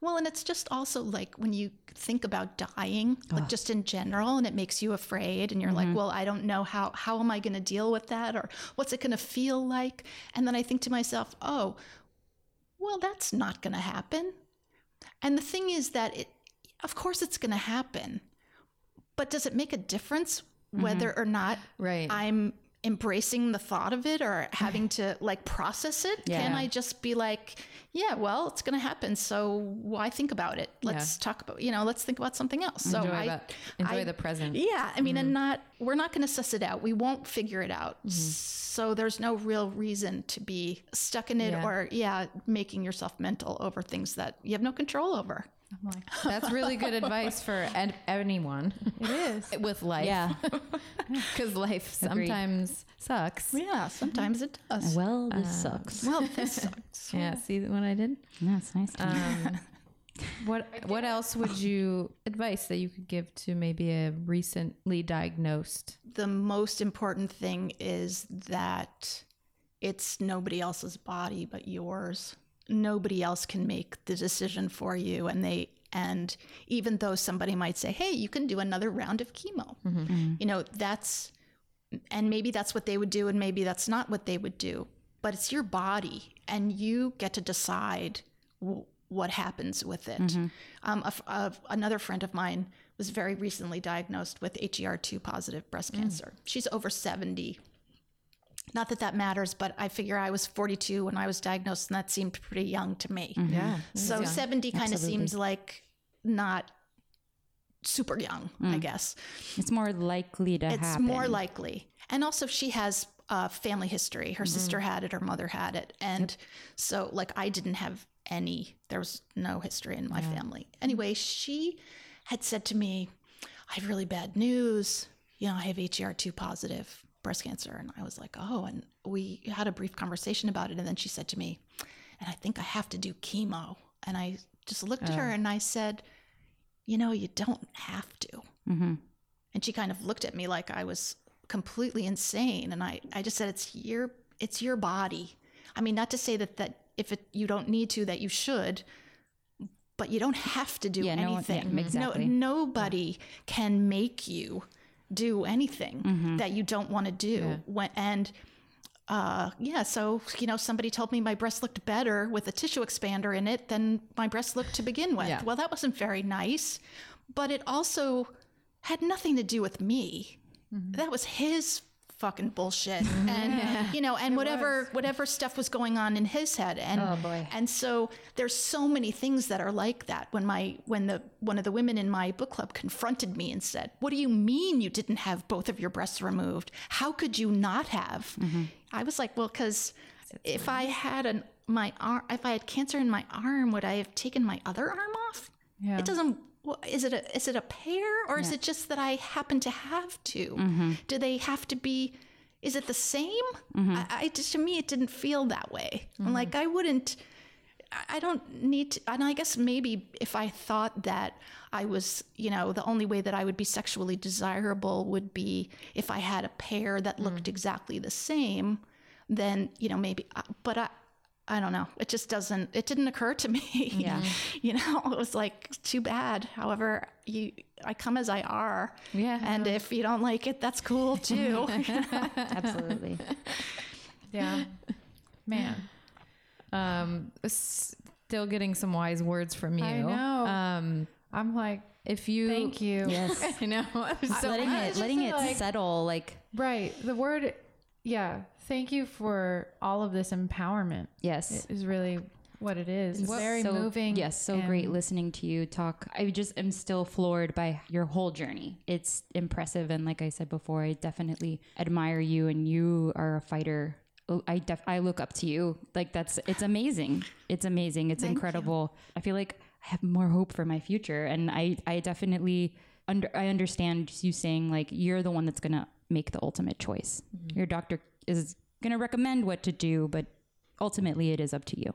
S4: Well, and it's just also like when you think about dying, like just in general, and it makes you afraid, and you're like, mm-hmm. well, I don't know how how am I going to deal with that, or what's it going to feel like? And then I think to myself, oh, well, that's not going to happen. And the thing is that it, of course, it's going to happen, but does it make a difference mm-hmm. whether or not
S1: Right.
S4: I'm embracing the thought of it or having to like process it? Can I just be like, yeah, well, it's going to happen. So why think about it? Let's talk about, you know, let's think about something else. So
S1: enjoy
S4: I,
S1: that. Enjoy
S4: I-
S1: the present.
S4: yeah, I mean, and mm-hmm. not, we're not going to suss it out. We won't figure it out. Mm-hmm. So there's no real reason to be stuck in it
S1: Yeah.
S4: or, yeah, making yourself mental over things that you have no control over.
S3: I'm like,
S1: That's really good advice for an- anyone
S3: it is.
S1: with life.
S2: Yeah.
S1: Because life
S2: Agreed.
S1: sometimes sucks.
S4: Yeah, sometimes it does.
S2: Well, this sucks.
S4: Well, this sucks.
S1: Yeah. See what I did?
S2: That's nice. To
S1: Um, what What else would you advice that you could give to maybe a recently diagnosed?
S4: the most important thing is that it's nobody else's body but yours. Nobody else can make the decision for you. And they and even though somebody might say, "Hey, you can do another round of chemo." Mm-hmm. You know, that's and maybe that's what they would do and maybe that's not what they would do but it's your body and you get to decide w- what happens with it. Mm-hmm. Um, a a- another friend of mine was very recently diagnosed with HER2 positive breast mm. cancer. She's over 70 not that that matters but i figure i was 42 when i was diagnosed and that seemed pretty young to me mm-hmm.
S1: Yeah.
S4: so 70 kind of seems like not super young i mm. guess
S2: It's more likely to
S4: it's
S2: happen.
S4: more likely. And also, she has a family history. Her sister had it, her mother had it. And so, like, I didn't have any, there was no history in my family. Anyway, she had said to me, I have really bad news. You know, I have HER2 positive breast cancer. And I was like, oh, and we had a brief conversation about it. And then she said to me, and I think I have to do chemo. And I just looked at her oh. and I said, you know, you don't have to. Mm-hmm. And she kind of looked at me like I was completely insane. And I, I just said, it's your, it's your body. I mean, not to say that, that if it, you don't need to, that you should, but you don't have to do
S2: Yeah, no yeah,
S4: anything.
S2: exactly.
S4: No, nobody can make you do anything
S2: Mm-hmm.
S4: that you don't want to do. When, and, uh, yeah, so, you know, somebody told me my breast looked better with a tissue expander in it than my breast looked to begin with.
S1: Yeah.
S4: Well, that wasn't very nice, but it also had nothing to do with me. That was his fucking bullshit. And you know, and whatever whatever stuff was going on in his head. And
S2: Oh, boy.
S4: and so there's so many things that are like that. When my when the one of the women in my book club confronted me and said, "What do you mean you didn't have both of your breasts removed? How could you not have?" I was like, "Well, cuz if I had an my arm if I had cancer in my arm, would I have taken my other arm off?"
S3: Yeah.
S4: It doesn't. Well, Is it a is it a pair or is it just that I happen to have to? Mm-hmm. Do they have to be? Is it the same? Mm-hmm. I, I to me it didn't feel that way. I'm Like I wouldn't. I- don't need to, and I guess maybe if I thought that I was, you know, the only way that I would be sexually desirable would be if I had a pair that looked exactly the same, then, you know, maybe, uh, but I, I don't know. It just doesn't, it didn't occur to me.
S2: Yeah.
S4: you know, it was like, too bad. However, you, I come as I are.
S1: Yeah.
S4: And if you don't like it, that's cool too.
S2: Absolutely.
S3: Yeah. Man.
S1: Um, still getting some wise words from you.
S3: I know.
S1: Um,
S3: I'm like,
S1: if you
S3: thank you.
S2: Yes.
S1: I know. So
S2: letting
S3: I
S2: it
S3: just
S2: letting
S3: feel
S2: it
S3: like-
S2: settle like
S3: Right. The word, yeah. Thank you for all of this empowerment.
S2: yes.
S3: Is really what it is. It's very
S2: so,
S3: moving.
S2: Yes, so great listening to you talk. I just am still floored by your whole journey. It's impressive, and like I said before, I definitely admire you, and you are a fighter. Oh, I def- I look up to you. Like that's it's amazing. It's amazing. It's incredible. I feel like I have more hope for my future, and I I definitely under I understand you saying like you're the one that's gonna make the ultimate choice. Mm-hmm. Your doctor is gonna recommend what to do, but ultimately it is up to you.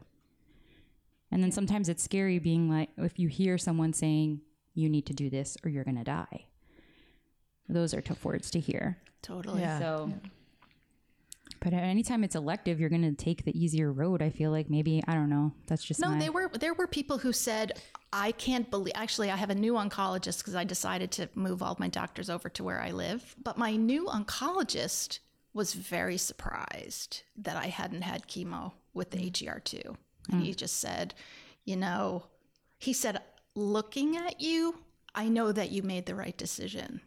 S2: And then sometimes it's scary being like, if you hear someone saying, you need to do this or you're going to die. Those are tough words to hear.
S4: totally.
S1: Yeah.
S2: So, but anytime it's elective, you're going to take the easier road. I feel like maybe, I don't know. That's just
S4: No,
S2: my,
S4: there were there were people who said, "I can't believe." Actually, I have a new oncologist because I decided to move all my doctors over to where I live. But my new oncologist was very surprised that I hadn't had chemo with the mm. HER2, and he mm. just said, "You know," he said, "Looking at you, I know that you made the right decision,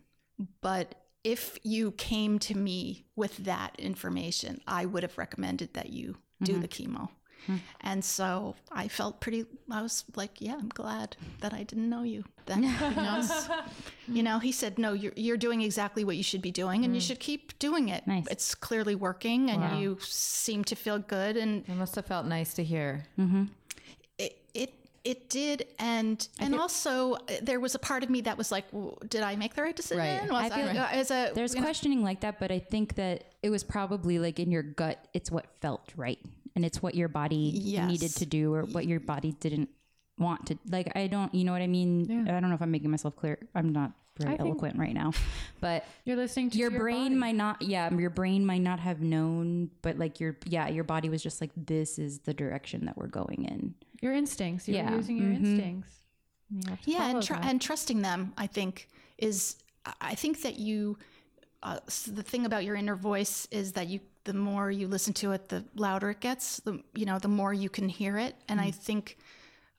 S4: but." If you came to me with that information, I would have recommended that you do mm-hmm. the chemo. And so I felt pretty, I was like, yeah, I'm glad that I didn't know you then. you know, he said, no, you're, you're doing exactly what you should be doing and you should keep doing it.
S2: Nice.
S4: It's clearly working and you seem to feel good. And
S1: it must have felt nice to hear.
S4: it, it, it did. And, and also uh, there was a part of me that was like, w- did I make the right decision?
S1: Right.
S4: Was
S2: I feel-
S4: uh, as a,
S2: there's
S4: you know,
S2: questioning like that, but I think that it was probably like in your gut, it's what felt right. And it's what your body
S4: Yes.
S2: needed to do or what your body didn't want to. Like, I don't, you know what I mean? I don't know if I'm making myself clear. I'm not very
S3: I
S2: eloquent right now, but
S3: You're listening to
S2: your,
S3: your,
S2: brain
S3: body.
S2: might not yeah your brain might not have known but like your yeah your body was just like this is the direction that we're going in
S3: your instincts. You're
S2: Yeah.
S3: using your
S2: Mhm.
S3: instincts. You
S4: yeah and, tr- and trusting them i think is i think that you uh, so the thing about your inner voice is that you the more you listen to it, the louder it gets. The you know the more you can hear it, and I think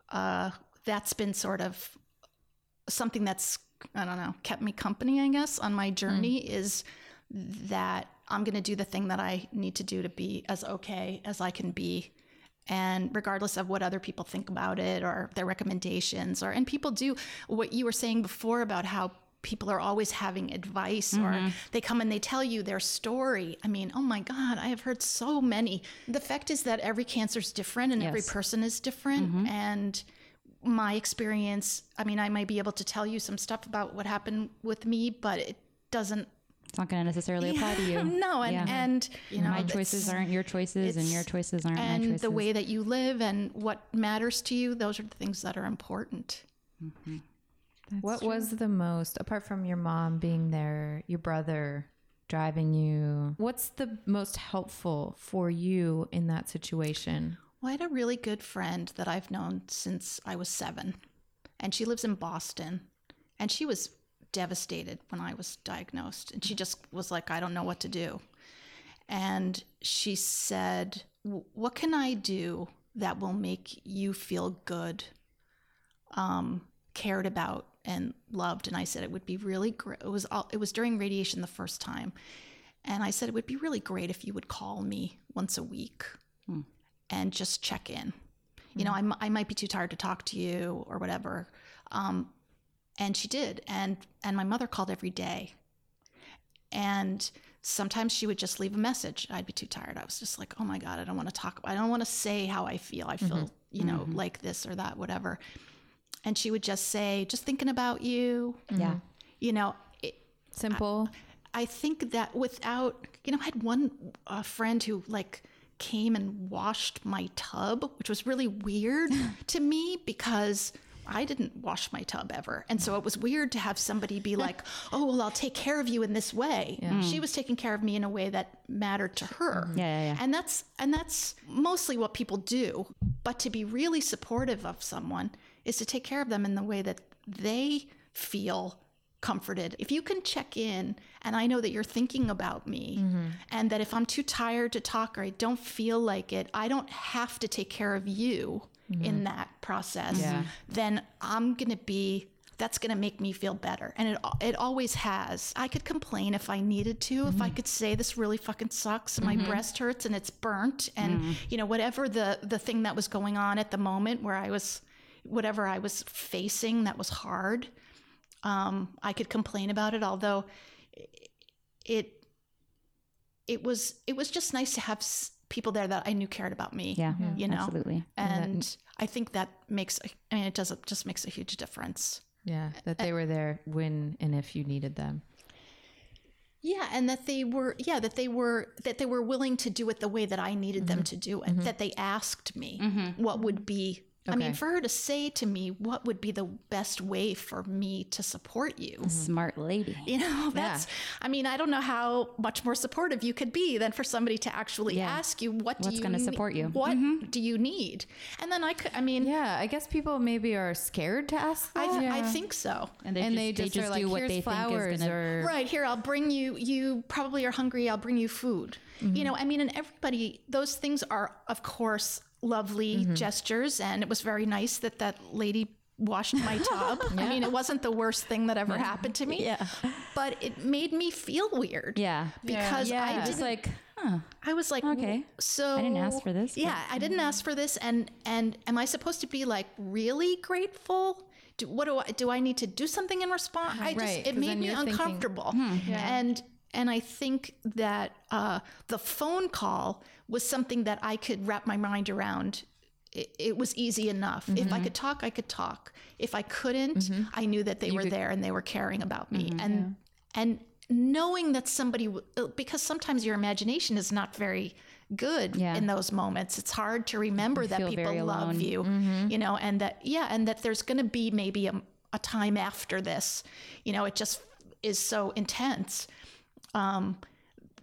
S4: uh, that's been sort of something that's I don't know kept me company. I guess on my journey is that I'm going to do the thing that I need to do to be as okay as I can be. And regardless of what other people think about it or their recommendations, or and people do what you were saying before about how people are always having advice or mm-hmm. they come and they tell you their story. I mean, oh my God, I have heard so many. The fact is that every cancer is different and every person is different. Mm-hmm. And my experience, I mean, I might be able to tell you some stuff about what happened with me, but it doesn't
S2: It's not going to necessarily apply to you.
S4: no, and
S2: Yeah.
S4: and you know
S2: my choices aren't your choices, and your choices aren't my
S4: and
S2: choices.
S4: the way that you live and what matters to you. Those are the things that are important. Mm-hmm.
S1: What was the most, apart from your mom being there, your brother driving you, what's the most helpful for you in that situation?
S4: Well, I had a really good friend that I've known since I was seven, and she lives in Boston. And she was devastated when I was diagnosed. And she just was like, I don't know what to do. And she said, What can I do that will make you feel good, um, cared about, and loved? And I said, It would be really great. It was, all, it was during radiation the first time. And I said, It would be really great if you would call me once a week hmm. and just check in. You know, hmm. I, I might be too tired to talk to you or whatever. Um, and she did. And, and my mother called every day. And sometimes she would just leave a message. I'd be too tired. I was just like, oh my God, I don't want to talk. I don't want to say how I feel. I mm-hmm. feel, you know, mm-hmm. like this or that, whatever. And she would just say, just thinking about you. Mm-hmm.
S2: yeah.
S4: You know, it,
S1: Simple.
S4: I think that without, you know, I had one uh, friend who like came and washed my tub, which was really weird to me because I didn't wash my tub ever. And so it was weird to have somebody be like, oh, well, I'll take care of you in this way. She mm. was taking care of me in a way that mattered to her. Mm-hmm.
S2: Yeah, yeah, yeah.
S4: And that's and that's mostly what people do. But to be really supportive of someone is to take care of them in the way that they feel comforted. If you can check in and I know that you're thinking about me mm-hmm. and that if I'm too tired to talk or I don't feel like it, I don't have to take care of you mm-hmm. in that process,
S1: Yeah.
S4: then I'm going to be that's going to make me feel better. And it it always has. I could complain if I needed to, if I mm-hmm. could say this really fucking sucks and my breast hurts and it's burnt and mm. you know whatever the the thing that was going on at the moment where I was whatever I was facing that was hard. Um, I could complain about it, although it it was it was just nice to have people there that I knew cared about me.
S2: Yeah, mm-hmm.
S4: you know,
S2: absolutely.
S4: and I think that makes. I mean, it does. It just makes a huge difference.
S1: Yeah. That they were there when and if you needed them.
S4: Yeah, and that they were. Yeah, that they were. That they were willing to do it the way that I needed them mm-hmm. to do it. Mm-hmm. That they asked me what would be. I mean, for her to say to me what would be the best way for me to support you.
S2: Smart lady.
S4: You know, that's, I mean, I don't know how much more supportive you could be than for somebody to actually
S2: Yeah.
S4: ask you, what do
S2: What's
S4: you
S2: gonna support you?
S4: What mm-hmm. do you need? And then I could, I mean,
S1: Yeah. I guess people maybe are scared to ask that.
S4: I, I think so.
S2: And they
S1: and
S2: just,
S1: they just,
S2: they just
S1: like,
S2: do what they
S1: flowers
S2: think is gonna.
S4: Right here, I'll bring you, you probably are hungry, I'll bring you food. You mm-hmm. know, I mean, and everybody, those things are, of course, lovely mm-hmm. gestures. And it was very nice that that lady washed my tub. I mean, it wasn't the worst thing that ever happened to me.
S2: Yeah.
S4: But it made me feel weird.
S2: Yeah.
S4: Because
S1: Yeah.
S4: I
S2: I'm
S4: didn't
S2: just like, huh.
S4: I was like,
S2: Okay.
S4: So
S2: I didn't ask for this, but-
S4: Yeah, I didn't ask mm. for this, and and am I supposed to be like really grateful? Do, what do I do? I need to do something in response? I just
S1: Right,
S4: it
S1: 'cause
S4: made me
S1: you're thinking-
S4: uncomfortable, hmm. and and I think that uh, the phone call was something that I could wrap my mind around. It, it was easy enough. If I could talk, I could talk. If I couldn't, I knew that they were there and they were caring about me. And and knowing that somebody w- uh, because sometimes your imagination is not very good
S2: Yeah.
S4: in those moments. It's hard to remember that people love you, you know, and that yeah, and that there's going to be maybe a, a time after this. You know, it just is so intense um,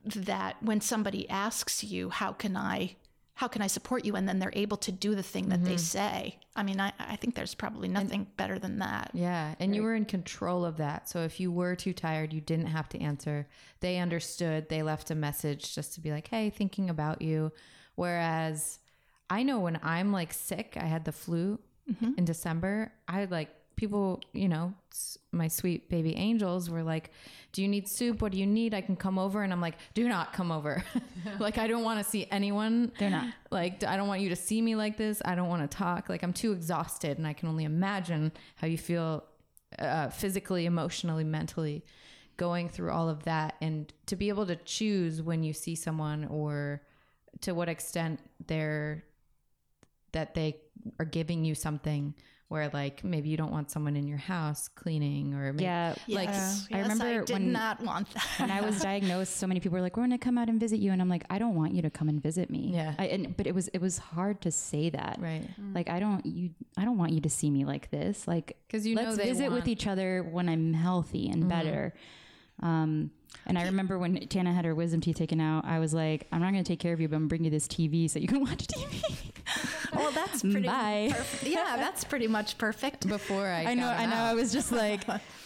S4: that when somebody asks you, "How can I how can I support you? And then they're able to do the thing that they mm-hmm. say. I mean, I, I think there's probably nothing better than that.
S1: Yeah, and you were in control of that. So if you were too tired, you didn't have to answer. They understood. They left a message just to be like, "Hey, thinking about you." Whereas I know when I'm like sick, I had the flu mm-hmm. in December. I like people, you know, my sweet baby angels were like, "Do you need soup? What do you need? I can come over." And I'm like, "Do not come over." like I don't want to see anyone.
S2: They're not.
S1: Like I don't want you to see me like this. I don't want to talk. Like I'm too exhausted, and I can only imagine how you feel uh, physically, emotionally, mentally, going through all of that, and to be able to choose when you see someone or to what extent they're that they are giving you something where like maybe you don't want someone in your house cleaning or maybe,
S2: Yeah.
S1: like
S4: Yes,
S2: I
S4: yes,
S2: remember
S4: I did
S2: when-
S4: not want that.
S2: when I was diagnosed, so many people were like, "We're going to come out and visit you," and I'm like, "I don't want you to come and visit me."
S1: Yeah.
S2: I, and, but it was it was hard to say that.
S1: right
S2: Like I don't you I don't want you to see me like this. like
S1: because you know
S2: let's
S1: they
S2: visit with each other when I'm healthy and better. Um, and I remember when Tana had her wisdom teeth taken out, I was like, I'm not going to take care of you, but I'm bringing you this TV so you can watch TV.
S4: well, that's pretty
S2: Bye.
S4: perfect. Yeah, that's pretty much perfect.
S1: before I
S2: I know,
S1: got
S2: I
S1: him
S2: know.
S1: out.
S2: I was just like,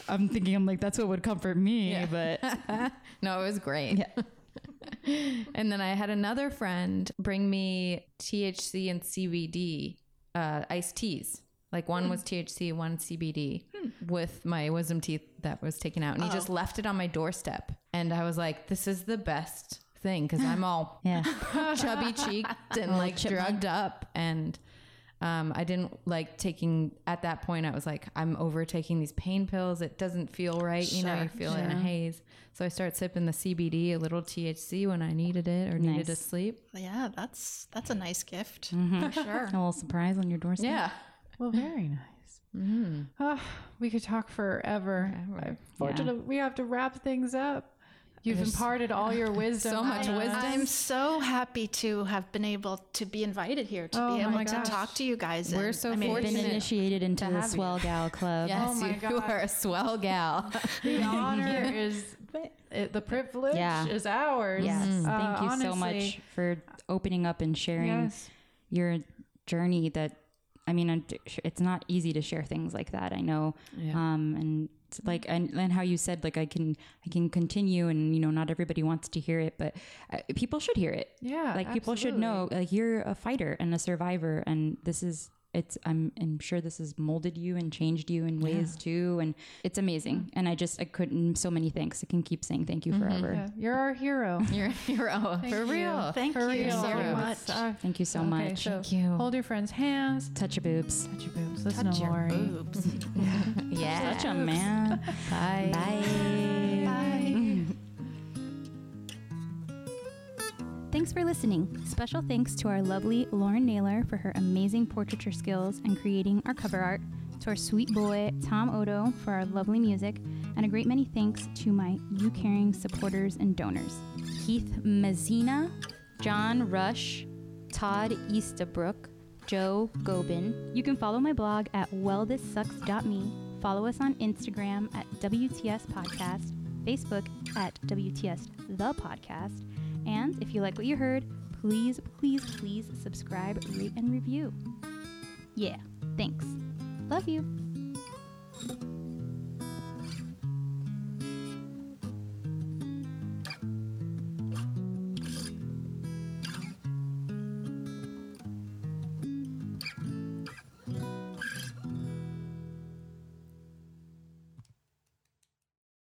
S2: I'm thinking, I'm like, that's what would comfort me,
S1: Yeah.
S2: but
S1: No, it was great. and then I had another friend bring me THC and CBD uh, iced teas. Like one hmm. was THC, one CBD hmm. with my wisdom teeth that was taken out. And he just left it on my doorstep. And I was like, this is the best thing because I'm all
S2: yeah.
S1: chubby cheeked and like drugged up. And um, I didn't like taking, at that point, I was like, I'm over taking these pain pills. It doesn't feel right. You know, you feel in a haze. So I start sipping the CBD, a little THC when I needed it or needed to
S2: Nice.
S1: sleep.
S4: Yeah, that's that's a nice gift mm-hmm. for sure.
S2: A little surprise on your doorstep.
S1: Yeah.
S3: Well, very nice. Ah, we could talk forever. Unfortunately, we have to wrap things up. You've imparted all your wisdom.
S1: so much
S3: on
S1: wisdom.
S4: I'm so happy to have been able to be invited here to
S3: Oh
S4: be
S3: my
S4: able to
S3: gosh.
S4: talk to you guys.
S1: We're
S4: and,
S1: so
S4: I mean,
S2: Been initiated into the
S3: have you.
S2: Swell Gal Club.
S1: Yes,
S3: Oh
S1: you
S3: God.
S1: are a swell gal.
S3: The honor is the privilege
S2: Yeah.
S3: is ours.
S2: Yes.
S3: Uh,
S2: Thank you so much for opening up and sharing
S3: Yes.
S2: your journey that I mean it's not easy to share things like that. I know
S1: Yeah.
S2: um and like and, and how you said like I can I can continue and you know not everybody wants to hear it but uh, people should hear it.
S3: Yeah.
S2: like people should know like you're a fighter and a survivor and this is it's I'm, I'm sure this has molded you and changed you in ways too and it's amazing and I just I couldn't so many thanks I can keep saying thank you forever
S3: Yeah, you're our hero.
S1: You're a hero. For
S3: you.
S1: real.
S4: Thank
S3: For
S4: you
S3: real.
S4: so
S1: Zero.
S4: much.
S3: Uh,
S2: thank you so
S3: okay,
S2: much
S3: so
S1: Thank you.
S3: Hold your friend's hands.
S2: touch your boobs
S3: Touch your boobs. Listen
S4: Touch
S3: to
S4: your
S3: Lori.
S4: boobs.
S1: Yeah.
S2: touch 'em, man
S1: Bye.
S2: bye
S4: Bye.
S5: Thanks for listening. Special thanks to our lovely Lauren Naylor for her amazing portraiture skills and creating our cover art, to our sweet boy Tom Odo for our lovely music, and a great many thanks to my YouCaring supporters and donors Keith Mazina, John Rush, Todd Eastabrook, Joe Gobin. You can follow my blog at wellthissucks.me, follow us on Instagram at WTS Podcast, Facebook at WTS The Podcast, and if you like what you heard, please, please, please subscribe, rate, and review. Yeah, thanks. Love you.